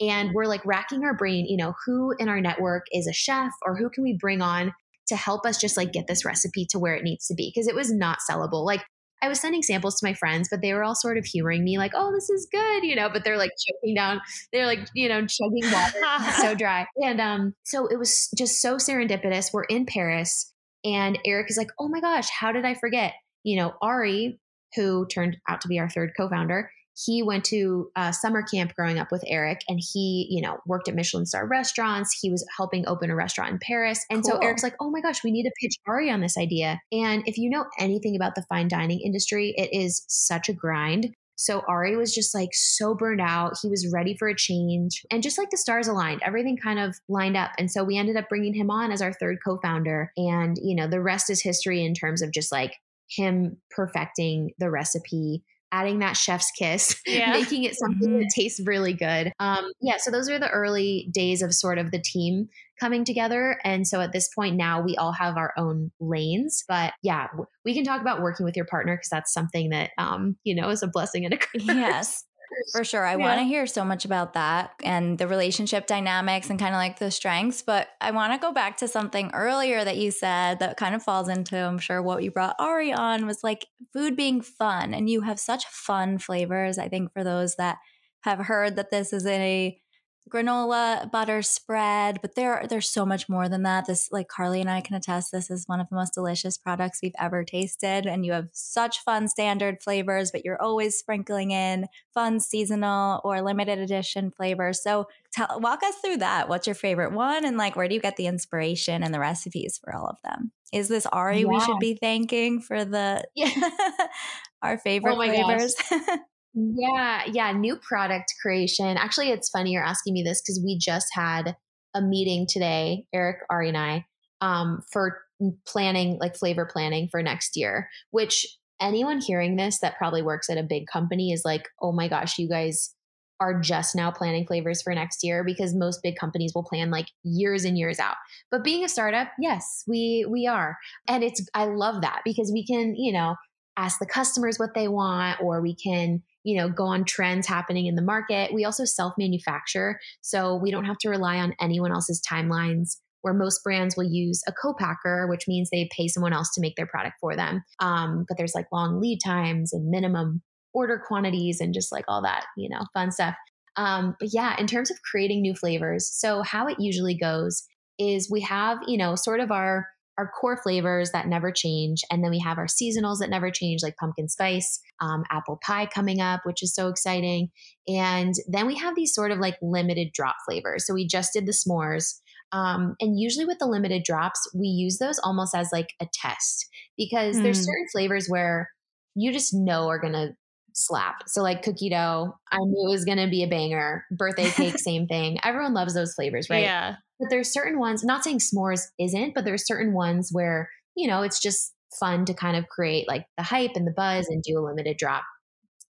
And we're like racking our brain, you know, who in our network is a chef or who can we bring on to help us just like get this recipe to where it needs to be because it was not sellable. Like I was sending samples to my friends, but they were all sort of humoring me, like, "Oh, this is good," you know. But they're like choking down, they're like, you know, chugging water, so dry. And um, so it was just so serendipitous. We're in Paris, and Eric is like, "Oh my gosh, how did I forget?" You know, Ari, who turned out to be our third co-founder, he went to uh, summer camp growing up with Eric and he, you know, worked at Michelin star restaurants. He was helping open a restaurant in Paris. And cool. so Eric's like, oh my gosh, we need to pitch Ari on this idea. And if you know anything about the fine dining industry, it is such a grind. So Ari was just like so burned out. He was ready for a change. And just like the stars aligned, everything kind of lined up. And so we ended up bringing him on as our third co founder. And, you know, the rest is history in terms of just like him perfecting the recipe adding that chef's kiss, yeah. making it something mm-hmm. that tastes really good. Um, yeah, so those are the early days of sort of the team coming together. And so at this point now, we all have our own lanes. But yeah, we can talk about working with your partner because that's something that, um, you know, is a blessing and a curse. Yes. For sure. I yeah. want to hear so much about that and the relationship dynamics and kind of like the strengths. But I want to go back to something earlier that you said that kind of falls into, I'm sure, what you brought Ari on was like food being fun. And you have such fun flavors. I think for those that have heard that this is a granola butter spread, but there there's so much more than that. This like Carly and I can attest this is one of the most delicious products we've ever tasted and you have such fun standard flavors, but you're always sprinkling in fun seasonal or limited edition flavors. So tell walk us through that. What's your favorite one and like where do you get the inspiration and the recipes for all of them? Is this Ari yeah. we should be thanking for the yeah. our oh favorite oh flavors? Yeah, yeah, new product creation. Actually, it's funny you're asking me this because we just had a meeting today, Eric, Ari, and I, um, for planning, like flavor planning for next year. Which anyone hearing this that probably works at a big company is like, oh my gosh, you guys are just now planning flavors for next year because most big companies will plan like years and years out. But being a startup, yes, we we are. And it's I love that because we can, you know, ask the customers what they want or we can you know, go on trends happening in the market. We also self manufacture. So we don't have to rely on anyone else's timelines where most brands will use a co-packer, which means they pay someone else to make their product for them. Um, but there's like long lead times and minimum order quantities and just like all that, you know, fun stuff. Um, but yeah, in terms of creating new flavors, so how it usually goes is we have, you know, sort of our our core flavors that never change. And then we have our seasonals that never change, like pumpkin spice, um, apple pie coming up, which is so exciting. And then we have these sort of like limited drop flavors. So we just did the s'mores. Um, and usually with the limited drops, we use those almost as like a test because mm. there's hmm. certain flavors where you just know are going to slap. So like cookie dough, I knew it was going to be a banger. Birthday cake, same thing. Everyone loves those flavors, right? Yeah. But there's certain ones, not saying s'mores isn't, but there's certain ones where, you know, it's just fun to kind of create like the hype and the buzz and do a limited drop.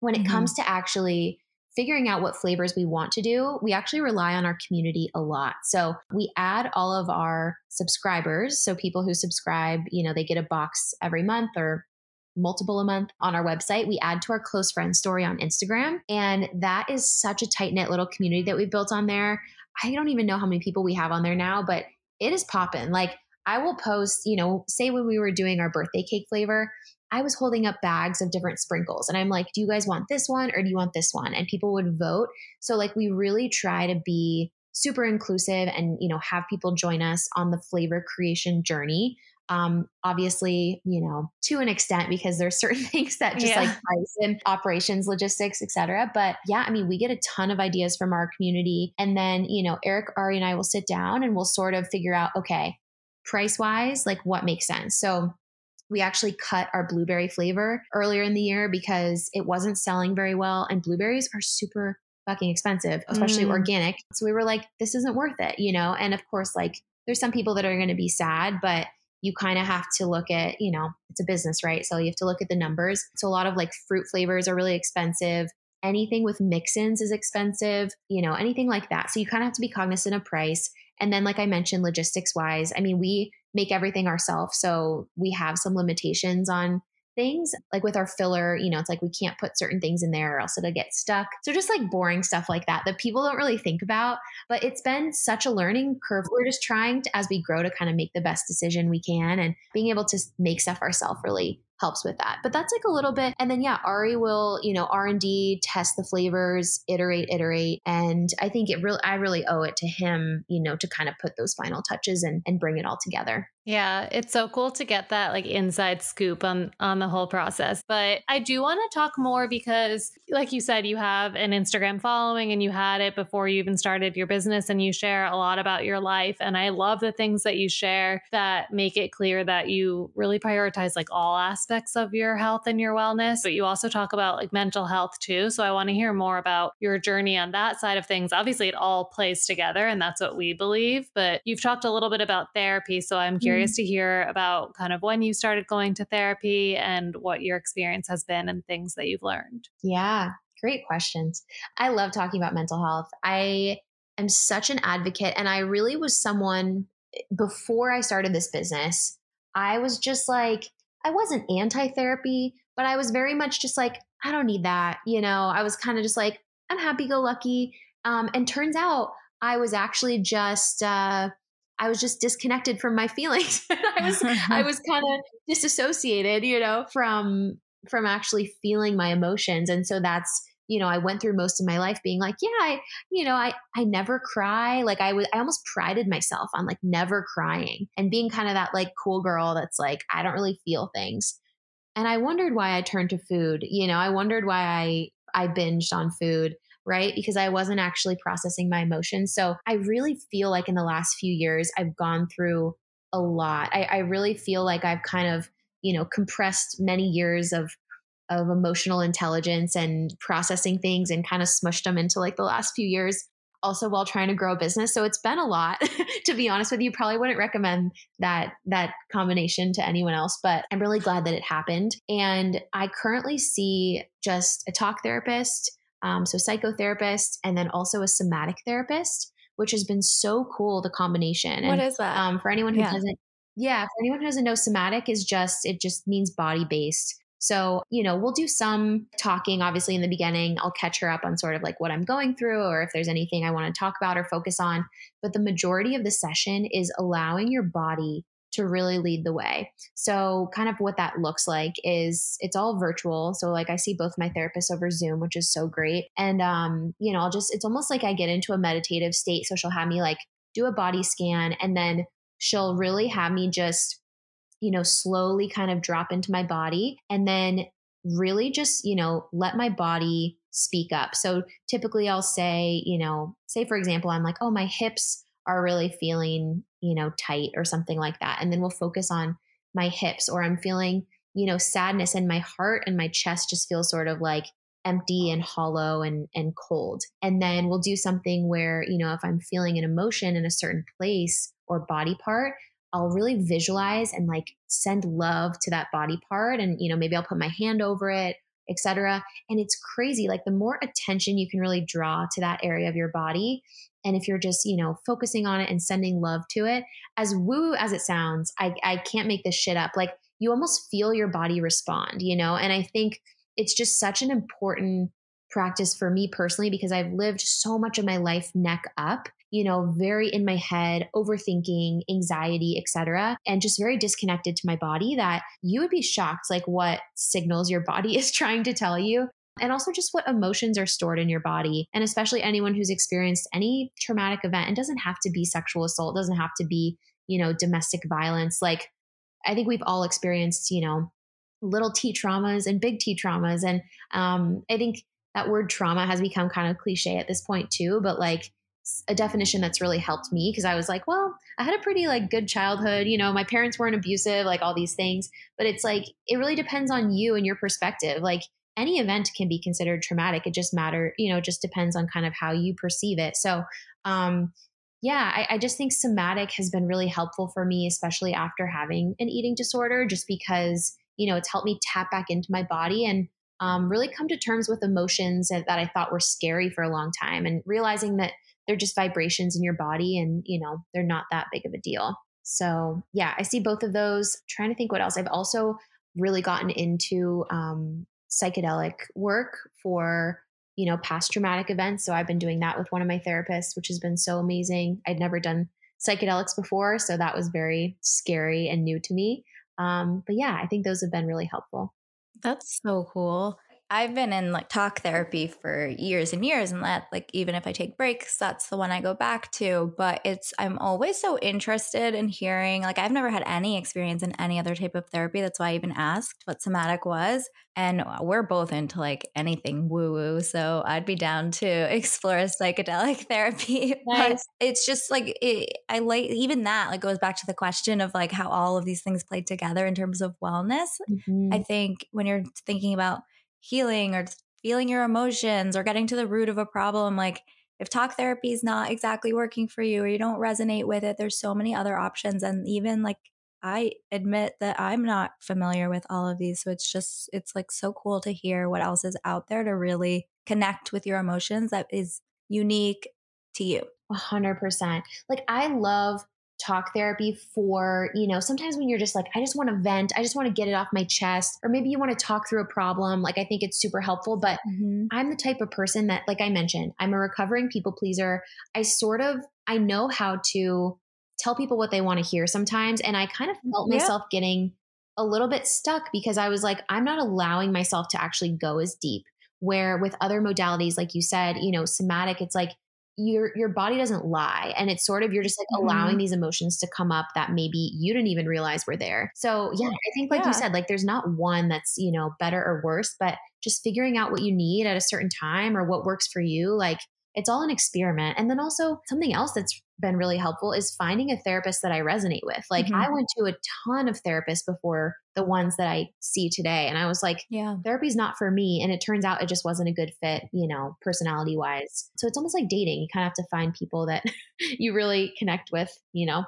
When it mm-hmm. comes to actually figuring out what flavors we want to do, we actually rely on our community a lot. So we add all of our subscribers. So people who subscribe, you know, they get a box every month or multiple a month on our website. We add to our close friend story on Instagram. And that is such a tight knit little community that we've built on there. I don't even know how many people we have on there now, but it is popping. Like I will post, you know, say when we were doing our birthday cake flavor, I was holding up bags of different sprinkles and I'm like, do you guys want this one or do you want this one? And people would vote. So like we really try to be super inclusive and, you know, have people join us on the flavor creation journey. Um, obviously, you know, to an extent, because there's certain things that just yeah. like price and operations, logistics, etc. But yeah, I mean, we get a ton of ideas from our community. And then, you know, Eric, Ari, and I will sit down and we'll sort of figure out, okay, price wise, like what makes sense. So we actually cut our blueberry flavor earlier in the year because it wasn't selling very well. And blueberries are super fucking expensive, especially mm. organic. So we were like, this isn't worth it, you know? And of course, like, there's some people that are going to be sad, but you kind of have to look at, you know, it's a business, right? So you have to look at the numbers. So a lot of like fruit flavors are really expensive. Anything with mix ins is expensive, you know, anything like that. So you kind of have to be cognizant of price. And then, like I mentioned, logistics wise, I mean, we make everything ourselves. So we have some limitations on things like with our filler you know it's like we can't put certain things in there or else it'll get stuck. So just like boring stuff like that that people don't really think about but it's been such a learning curve. We're just trying to as we grow to kind of make the best decision we can and being able to make stuff ourselves really helps with that. But that's like a little bit and then yeah ari will you know r&d test the flavors iterate iterate and i think it really i really owe it to him you know to kind of put those final touches and, and bring it all together yeah, it's so cool to get that like inside scoop on on the whole process. But I do want to talk more because like you said you have an Instagram following and you had it before you even started your business and you share a lot about your life and I love the things that you share that make it clear that you really prioritize like all aspects of your health and your wellness, but you also talk about like mental health too. So I want to hear more about your journey on that side of things. Obviously it all plays together and that's what we believe, but you've talked a little bit about therapy, so I'm curious curious mm-hmm. to hear about kind of when you started going to therapy and what your experience has been and things that you've learned. Yeah, great questions. I love talking about mental health. I am such an advocate, and I really was someone before I started this business. I was just like, I wasn't anti therapy, but I was very much just like, I don't need that. You know, I was kind of just like, I'm happy go lucky. Um, and turns out I was actually just, uh, I was just disconnected from my feelings. I was I was kind of disassociated, you know, from from actually feeling my emotions. And so that's, you know, I went through most of my life being like, yeah, I, you know, I I never cry. Like I was I almost prided myself on like never crying and being kind of that like cool girl that's like I don't really feel things. And I wondered why I turned to food. You know, I wondered why I I binged on food right? Because I wasn't actually processing my emotions. So I really feel like in the last few years, I've gone through a lot. I, I really feel like I've kind of, you know, compressed many years of of emotional intelligence and processing things and kind of smushed them into like the last few years also while trying to grow a business so it's been a lot to be honest with you probably wouldn't recommend that that combination to anyone else but i'm really glad that it happened and i currently see just a talk therapist um, so psychotherapist, and then also a somatic therapist, which has been so cool. The combination. What and, is that? Um, for anyone who yeah. doesn't, yeah, for anyone who doesn't know, somatic is just it just means body based. So, you know, we'll do some talking obviously in the beginning. I'll catch her up on sort of like what I'm going through or if there's anything I want to talk about or focus on. But the majority of the session is allowing your body to really lead the way. So, kind of what that looks like is it's all virtual. So, like I see both my therapists over Zoom, which is so great. And, um, you know, I'll just, it's almost like I get into a meditative state. So, she'll have me like do a body scan and then she'll really have me just, you know, slowly kind of drop into my body and then really just, you know, let my body speak up. So, typically I'll say, you know, say for example, I'm like, oh, my hips are really feeling, you know, tight or something like that. And then we'll focus on my hips or I'm feeling, you know, sadness and my heart and my chest just feels sort of like empty and hollow and and cold. And then we'll do something where, you know, if I'm feeling an emotion in a certain place or body part, I'll really visualize and like send love to that body part and you know, maybe I'll put my hand over it etc and it's crazy like the more attention you can really draw to that area of your body and if you're just you know focusing on it and sending love to it as woo as it sounds i i can't make this shit up. Like you almost feel your body respond you know? And i think it's just such an important practice for me personally because i've lived so much of my life neck up you know very in my head overthinking anxiety etc and just very disconnected to my body that you would be shocked like what signals your body is trying to tell you and also just what emotions are stored in your body. And especially anyone who's experienced any traumatic event, it doesn't have to be sexual assault, doesn't have to be, you know, domestic violence. Like, I think we've all experienced, you know, little T traumas and big T traumas. And um, I think that word trauma has become kind of cliche at this point too, but like, a definition that's really helped me because I was like, well, I had a pretty like good childhood, you know, my parents weren't abusive, like all these things, but it's like it really depends on you and your perspective. Like any event can be considered traumatic. It just matter, you know, just depends on kind of how you perceive it. So, um, yeah, I, I just think somatic has been really helpful for me, especially after having an eating disorder, just because, you know, it's helped me tap back into my body and um, really come to terms with emotions that, that I thought were scary for a long time and realizing that they're just vibrations in your body and, you know, they're not that big of a deal. So, yeah, I see both of those. I'm trying to think what else. I've also really gotten into um, psychedelic work for you know past traumatic events. So i've been doing that with one of my therapists which has been so amazing. I'd never done psychedelics before so that was very scary and new to me. Um, but yeah i think those have been really helpful. That's so cool I've been in like talk therapy for years and years, and that like even if I take breaks, that's the one I go back to. But it's I'm always so interested in hearing. Like I've never had any experience in any other type of therapy. That's why I even asked what somatic was. And we're both into like anything woo woo, so I'd be down to explore psychedelic therapy. Nice. But it's just like it, I like even that like goes back to the question of like how all of these things play together in terms of wellness. Mm-hmm. I think when you're thinking about healing or feeling your emotions or getting to the root of a problem like if talk therapy is not exactly working for you or you don't resonate with it there's so many other options and even like i admit that i'm not familiar with all of these so it's just it's like so cool to hear what else is out there to really connect with your emotions that is unique to you. 100% like i love talk therapy for, you know, sometimes when you're just like, I just want to vent, I just want to get it off my chest, or maybe you want to talk through a problem. Like, I think it's super helpful. But mm-hmm. I'm the type of person that, like I mentioned, I'm a recovering people pleaser. I sort of, I know how to tell people what they want to hear sometimes. And I kind of felt yeah. myself getting a little bit stuck because I was like, I'm not allowing myself to actually go as deep. Where with other modalities, like you said, you know, somatic, it's like, your your body doesn't lie and it's sort of you're just like mm-hmm. allowing these emotions to come up that maybe you didn't even realize were there so yeah i think like yeah. you said like there's not one that's you know better or worse but just figuring out what you need at a certain time or what works for you like it's all an experiment and then also something else that's been really helpful is finding a therapist that I resonate with. Like mm-hmm. I went to a ton of therapists before the ones that I see today. And I was like, yeah, therapy's not for me. And it turns out it just wasn't a good fit, you know, personality wise. So it's almost like dating. You kind of have to find people that you really connect with, you know?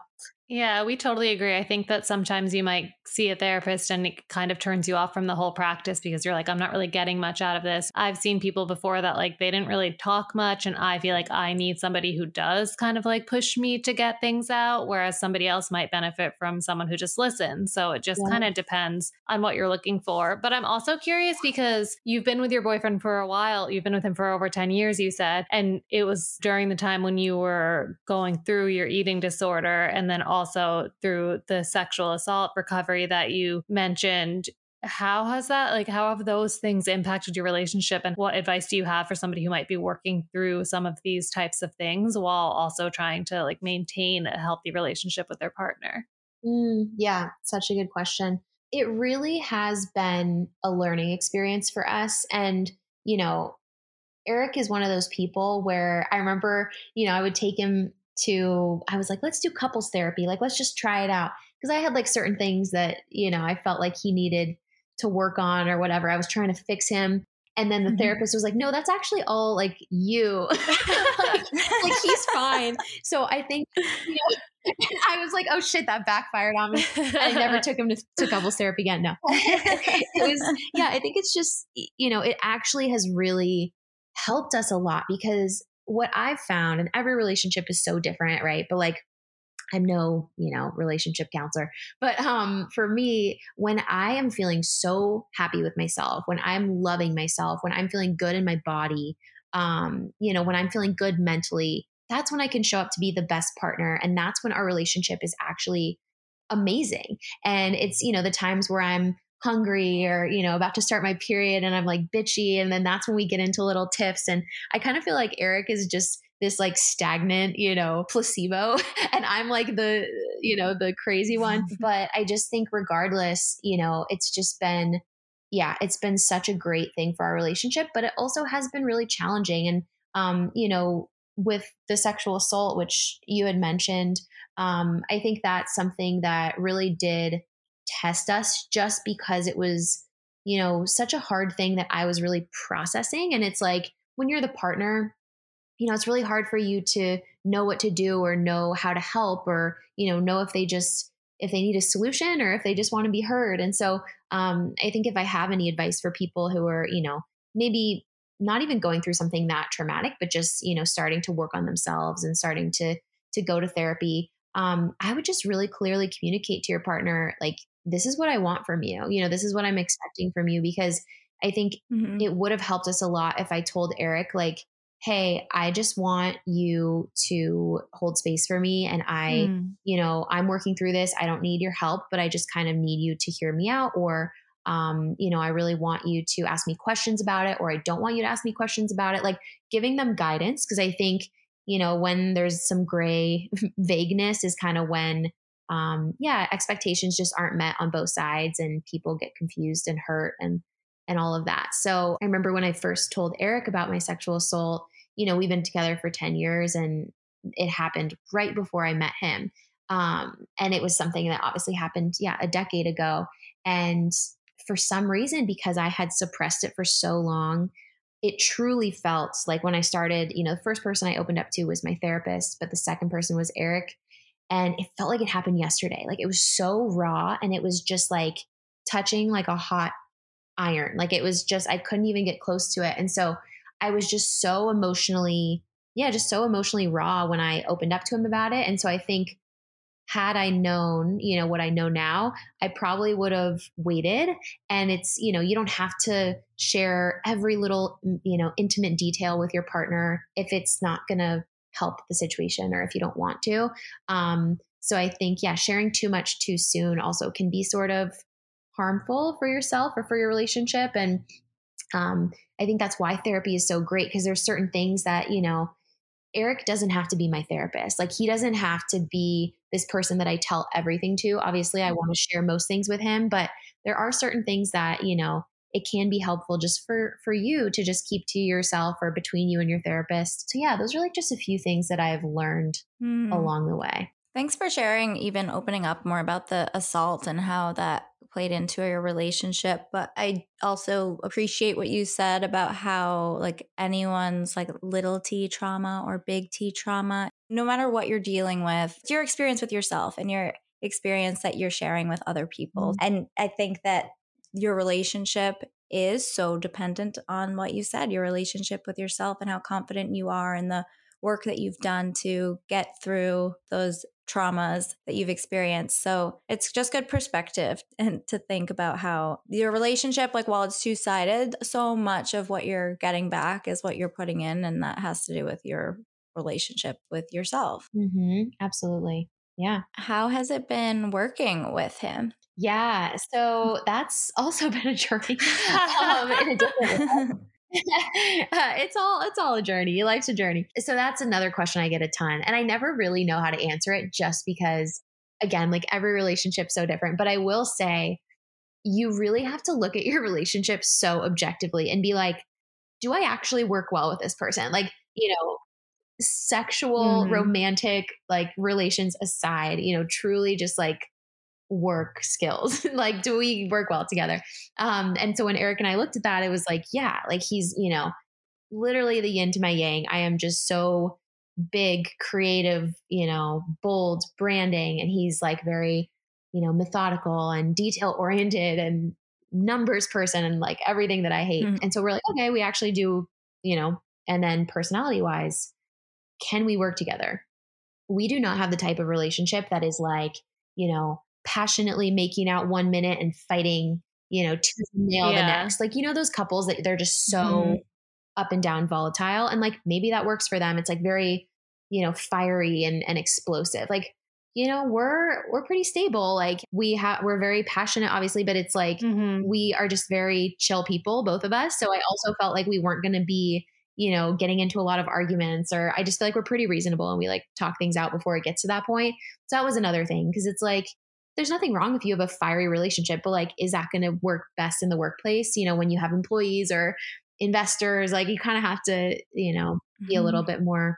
Yeah, we totally agree. I think that sometimes you might see a therapist and it kind of turns you off from the whole practice because you're like, I'm not really getting much out of this. I've seen people before that like they didn't really talk much. And I feel like I need somebody who does kind of like push me to get things out, whereas somebody else might benefit from someone who just listens. So it just yeah. kind of depends on what you're looking for. But I'm also curious because you've been with your boyfriend for a while. You've been with him for over 10 years, you said. And it was during the time when you were going through your eating disorder and then also also through the sexual assault recovery that you mentioned. How has that like how have those things impacted your relationship and what advice do you have for somebody who might be working through some of these types of things while also trying to like maintain a healthy relationship with their partner? Mm, yeah such a good question. It really has been a learning experience for us and you know eric is one of those people where i remember you know i would take him to I was like, let's do couples therapy. Like, let's just try it out. Because I had like certain things that, you know, I felt like he needed to work on or whatever. I was trying to fix him. And then the mm-hmm. therapist was like, no, that's actually all like you. like, like, he's fine. So I think, you know, I was like, oh shit, that backfired on me. I never took him to, to couples therapy again. No. it was, yeah, I think it's just, you know, it actually has really helped us a lot because what I've found, and every relationship is so different, right? But like, I'm no, you know, relationship counselor. But um for me, when I am feeling so happy with myself, when I'm loving myself, when I'm feeling good in my body, um, you know, when I'm feeling good mentally, that's when I can show up to be the best partner. And that's when our relationship is actually amazing. And it's, you know, the times where I'm hungry or you know about to start my period and i'm like bitchy and then that's when we get into little tiffs and i kind of feel like eric is just this like stagnant you know placebo and i'm like the you know the crazy one but i just think regardless you know it's just been yeah it's been such a great thing for our relationship but it also has been really challenging and um you know with the sexual assault which you had mentioned um i think that's something that really did test us just because it was, you know, such a hard thing that I was really processing. And it's like when you're the partner, you know, it's really hard for you to know what to do or know how to help or, you know, know if they just, if they need a solution or if they just want to be heard. And so um, I think if I have any advice for people who are, you know, maybe not even going through something that traumatic, but just, you know, starting to work on themselves and starting to to go to therapy, um, I would just really clearly communicate to your partner, like, this is what I want from you. You know, this is what I'm expecting from you because I think mm-hmm. it would have helped us a lot if I told Eric, like, hey, I just want you to hold space for me. And I, mm. you know, I'm working through this. I don't need your help, but I just kind of need you to hear me out. Or, um, you know, I really want you to ask me questions about it, or I don't want you to ask me questions about it. Like giving them guidance. Cause I think, you know, when there's some gray vagueness is kind of when, um, yeah, expectations just aren't met on both sides and people get confused and hurt. And, and all of that. So I remember when I first told Eric about my sexual assault, you know, we've been together for 10 years and it happened right before I met him. Um, and it was something that obviously happened, yeah, a decade ago. And for some reason, because I had suppressed it for so long, it truly felt like when I started, you know, the first person I opened up to was my therapist, but the second person was Eric. And it felt like it happened yesterday. Like it was so raw and it was just like touching like a hot iron. Like it was just, I couldn't even get close to it. And so I was just so emotionally, yeah, just so emotionally raw when I opened up to him about it. And so I think had I known, you know, what I know now, I probably would have waited. And it's, you know, you don't have to share every little, you know, intimate detail with your partner if it's not going to help the situation or if you don't want to. Um, so I think, yeah, sharing too much too soon also can be sort of harmful for yourself or for your relationship. And um, I think that's why therapy is so great because there's certain things that, you know, Eric doesn't have to be my therapist. Like he doesn't have to be this person that I tell everything to. Obviously, I want to share most things with him, but there are certain things that, you know, it can be helpful just for for you to just keep to yourself or between you and your therapist. So yeah, those are like just a few things that I've learned mm. along the way. Thanks for sharing, even opening up more about the assault and how that played into your relationship. But I also appreciate what you said about how, like, anyone's like little t trauma or big T trauma, no matter what you're dealing with, your experience with yourself and your experience that you're sharing with other people. Mm-hmm. And I think that your relationship is so dependent on what you said your relationship with yourself and how confident you are in the work that you've done to get through those traumas that you've experienced. So it's just good perspective and to think about how your relationship, like while it's two sided, so much of what you're getting back is what you're putting in. And that has to do with your relationship with yourself. Mm-hmm. Absolutely. Yeah. How has it been working with him? Yeah. So that's also been a journey um, in a different it's all it's all a journey. Life's a journey. So that's another question I get a ton, and I never really know how to answer it, just because, again, like every relationship's so different. But I will say, you really have to look at your relationship so objectively and be like, do I actually work well with this person? Like, you know, sexual, mm-hmm. romantic, like relations aside, you know, truly just like work skills like do we work well together? Um and so when eric and i looked at that it was like yeah like he's you know literally the yin to my yang. I am just so big creative you know bold branding and he's like very you know methodical and detail oriented and numbers person and like everything that i hate. Mm-hmm. and so we're like okay we actually do you know and then personality wise can we work together? We do not have the type of relationship that is like you know passionately making out one minute and fighting, you know, tooth and nail yeah. the next. Like, you know, those couples that they're just so mm-hmm. up and down volatile. And like maybe that works for them. It's like very, you know, fiery and, and explosive. Like, you know, we're we're pretty stable. Like we have we're very passionate, obviously, but it's like mm-hmm. we are just very chill people, both of us. So I also felt like we weren't gonna be you know, getting into a lot of arguments, or I just feel like we're pretty reasonable and we like talk things out before it gets to that point. So that was another thing because it's like, there's nothing wrong if you have a fiery relationship, but like, is that going to work best in the workplace? You know, when you have employees or investors, like you kind of have to, you know, be a little mm-hmm. bit more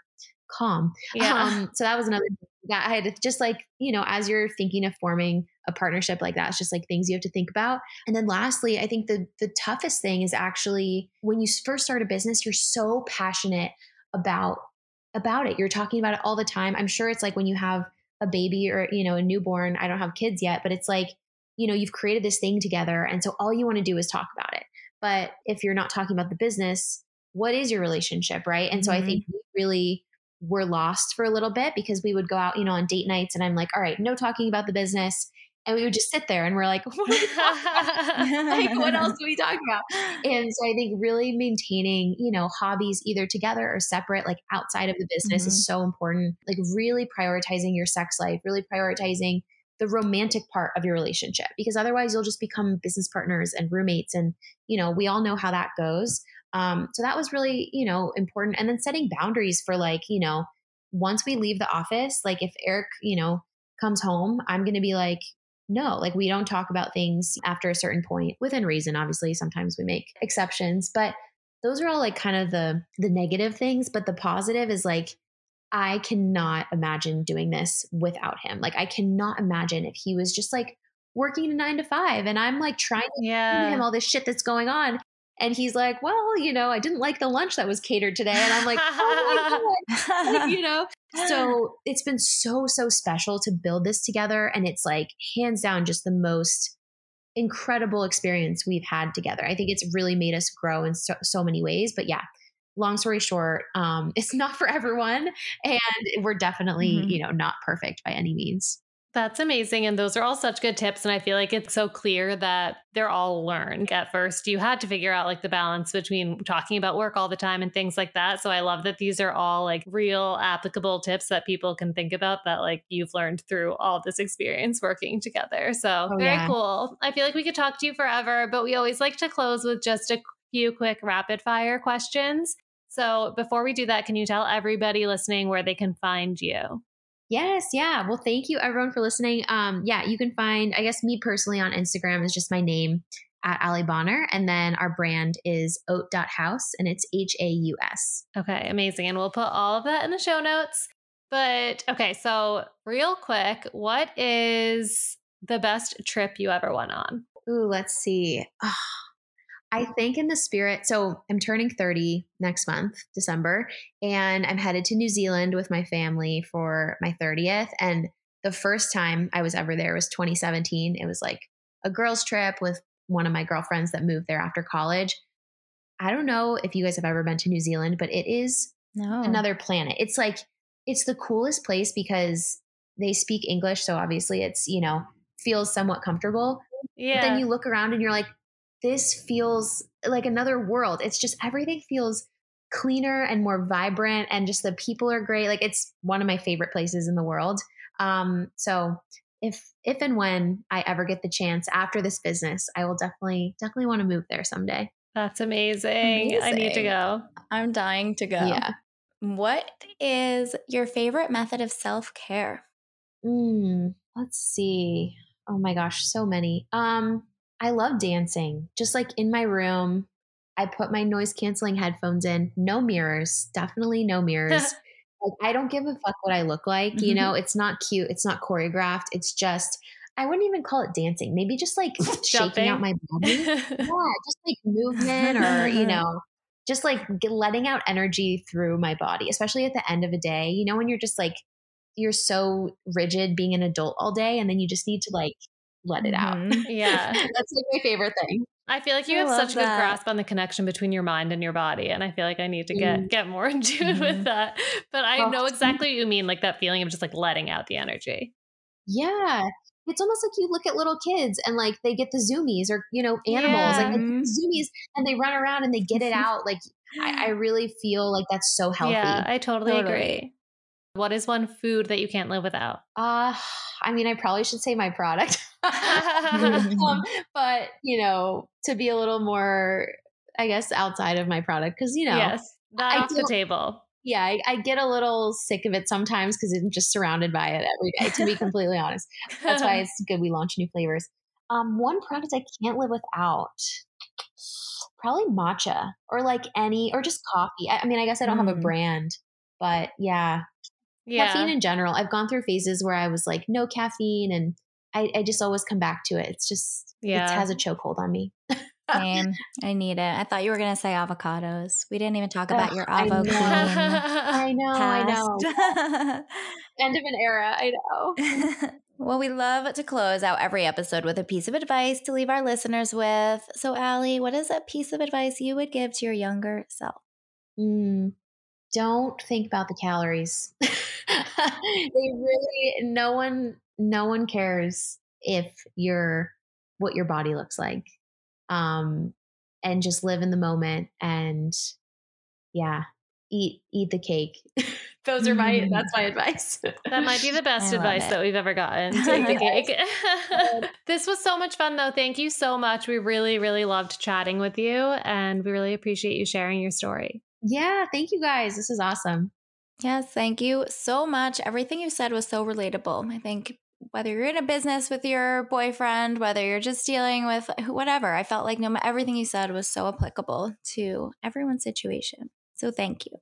calm. Yeah. Um, so that was another that I had just like, you know, as you're thinking of forming a partnership like that, it's just like things you have to think about. And then lastly, I think the the toughest thing is actually when you first start a business, you're so passionate about about it. You're talking about it all the time. I'm sure it's like when you have a baby or you know a newborn i don't have kids yet but it's like you know you've created this thing together and so all you want to do is talk about it but if you're not talking about the business what is your relationship, right? And so I think mm-hmm. we really were lost for a little bit because we would go out, you know, on date nights and I'm like, all right, no talking about the business. And we would just sit there and we're like, what, like, what else do we talk about? And so I think really maintaining, you know, hobbies either together or separate, like outside of the business Mhm. is so important. Like really prioritizing your sex life, really prioritizing the romantic part of your relationship because otherwise you'll just become business partners and roommates. And, you know, we all know how that goes. Um, so that was really, you know, important. And then setting boundaries for like, you know, once we leave the office, like if Eric, you know, comes home, I'm going to be like, no, like we don't talk about things after a certain point within reason. Obviously, sometimes we make exceptions, but those are all like kind of the the negative things. But the positive is like, I cannot imagine doing this without him. Like I cannot imagine if he was just like working a nine to five and I'm like trying to to him all this shit that's going on. And he's like, well, you know, I didn't like the lunch that was catered today. And I'm like, oh my God. Like, you know? So it's been so, so special to build this together. And it's like hands down just the most incredible experience we've had together. I think it's really made us grow in so, so many ways. But yeah, long story short, um, it's not for everyone. And we're definitely, Mhm. you know, not perfect by any means. That's amazing. And those are all such good tips. And I feel like it's so clear that they're all learned. At first, you had to figure out like the balance between talking about work all the time and things like that. So I love that these are all like real applicable tips that people can think about that like you've learned through all this experience working together. So Oh, very yeah. cool. I feel like we could talk to you forever, but we always like to close with just a few quick rapid fire questions. So before we do that, can you tell everybody listening where they can find you? Yes, yeah. Well, thank you everyone for listening. Um, yeah, you can find, I guess, me personally on Instagram is just my name at Ali Bonar. And then our brand is oat.haus and it's H A U S. Okay, amazing. And we'll put all of that in the show notes. But okay, so real quick, what is the best trip you ever went on? Ooh, let's see. Ah, I think in the spirit, so I'm turning 30 next month, December, and I'm headed to New Zealand with my family for my 30th. And the first time I was ever there was 2017. It was like a girls' trip with one of my girlfriends that moved there after college. I don't know if you guys have ever been to New Zealand, but it is no. another planet. It's like it's the coolest place because they speak English, so obviously it's, you know, feels somewhat comfortable. Yeah. But then you look around and you're like, this feels like another world. It's just everything feels cleaner and more vibrant, and just the people are great. Like it's one of my favorite places in the world. Um, so if if and when I ever get the chance after this business, I will definitely definitely want to move there someday. That's amazing. I need to go. I'm dying to go. Yeah. What is your favorite method of self care? Mm, let's see. Oh my gosh, so many. Um, I love dancing. Just like in my room, I put my noise canceling headphones in. No mirrors, definitely no mirrors. like I don't give a fuck what I look like. You know, it's not cute. It's not choreographed. It's just I wouldn't even call it dancing. Maybe just like shaking out my body. Yeah, just like movement or you know, just like letting out energy through my body, especially at the end of a day. You know, when you're just like you're so rigid being an adult all day, and then you just need to like let it out. Mhm. yeah. That's like my favorite thing. I feel like you I have such a good grasp on the connection between your mind and your body. And I feel like I need to get Mm. get more in tune with Mhm. that. But I Oh. know exactly what you mean, like that feeling of just like letting out the energy. Yeah. It's almost like you look at little kids and like they get the zoomies or, you know, animals, like Yeah. the zoomies and they run around and they get it out. Like I, I really feel like that's so healthy. Yeah, I totally, Totally. agree. What is one food that you can't live without? Uh, I mean, I probably should say my product. um, but, you know, to be a little more, I guess, outside of my product, because, you know, yes, that I off the table. yeah, I, I get a little sick of it sometimes because I'm just surrounded by it every day, to be completely honest. That's why it's good we launch new flavors. Um, one product I can't live without. Probably matcha or like any or just coffee. I, I mean, I guess I don't have a Mm. brand, but yeah, yeah. caffeine in general. I've gone through phases where I was like no caffeine, and I, I just always come back to it. It's just Yeah. it has a chokehold on me. Same. I need it. I thought you were going to say avocados. We didn't even talk about your I know. I know, I know. End of an era. I know. well, we love to close out every episode with a piece of advice to leave our listeners with. So, Allie, what is a piece of advice you would give to your younger self? Mm, don't think about the calories. they really no one no one cares if you're what your body looks like. Um and just live in the moment and yeah, eat eat the cake. Those are my Mm. that's my advice. That might be the best advice it. that we've ever gotten. Take the cake. this was so much fun, though. Thank you so much. We really, really loved chatting with you, and we really appreciate you sharing your story. Yeah, thank you guys. This is awesome. Yes, thank you so much. Everything you said was so relatable. I think whether you're in a business with your boyfriend, whether you're just dealing with whatever, I felt like no everything you said was so applicable to everyone's situation. So thank you.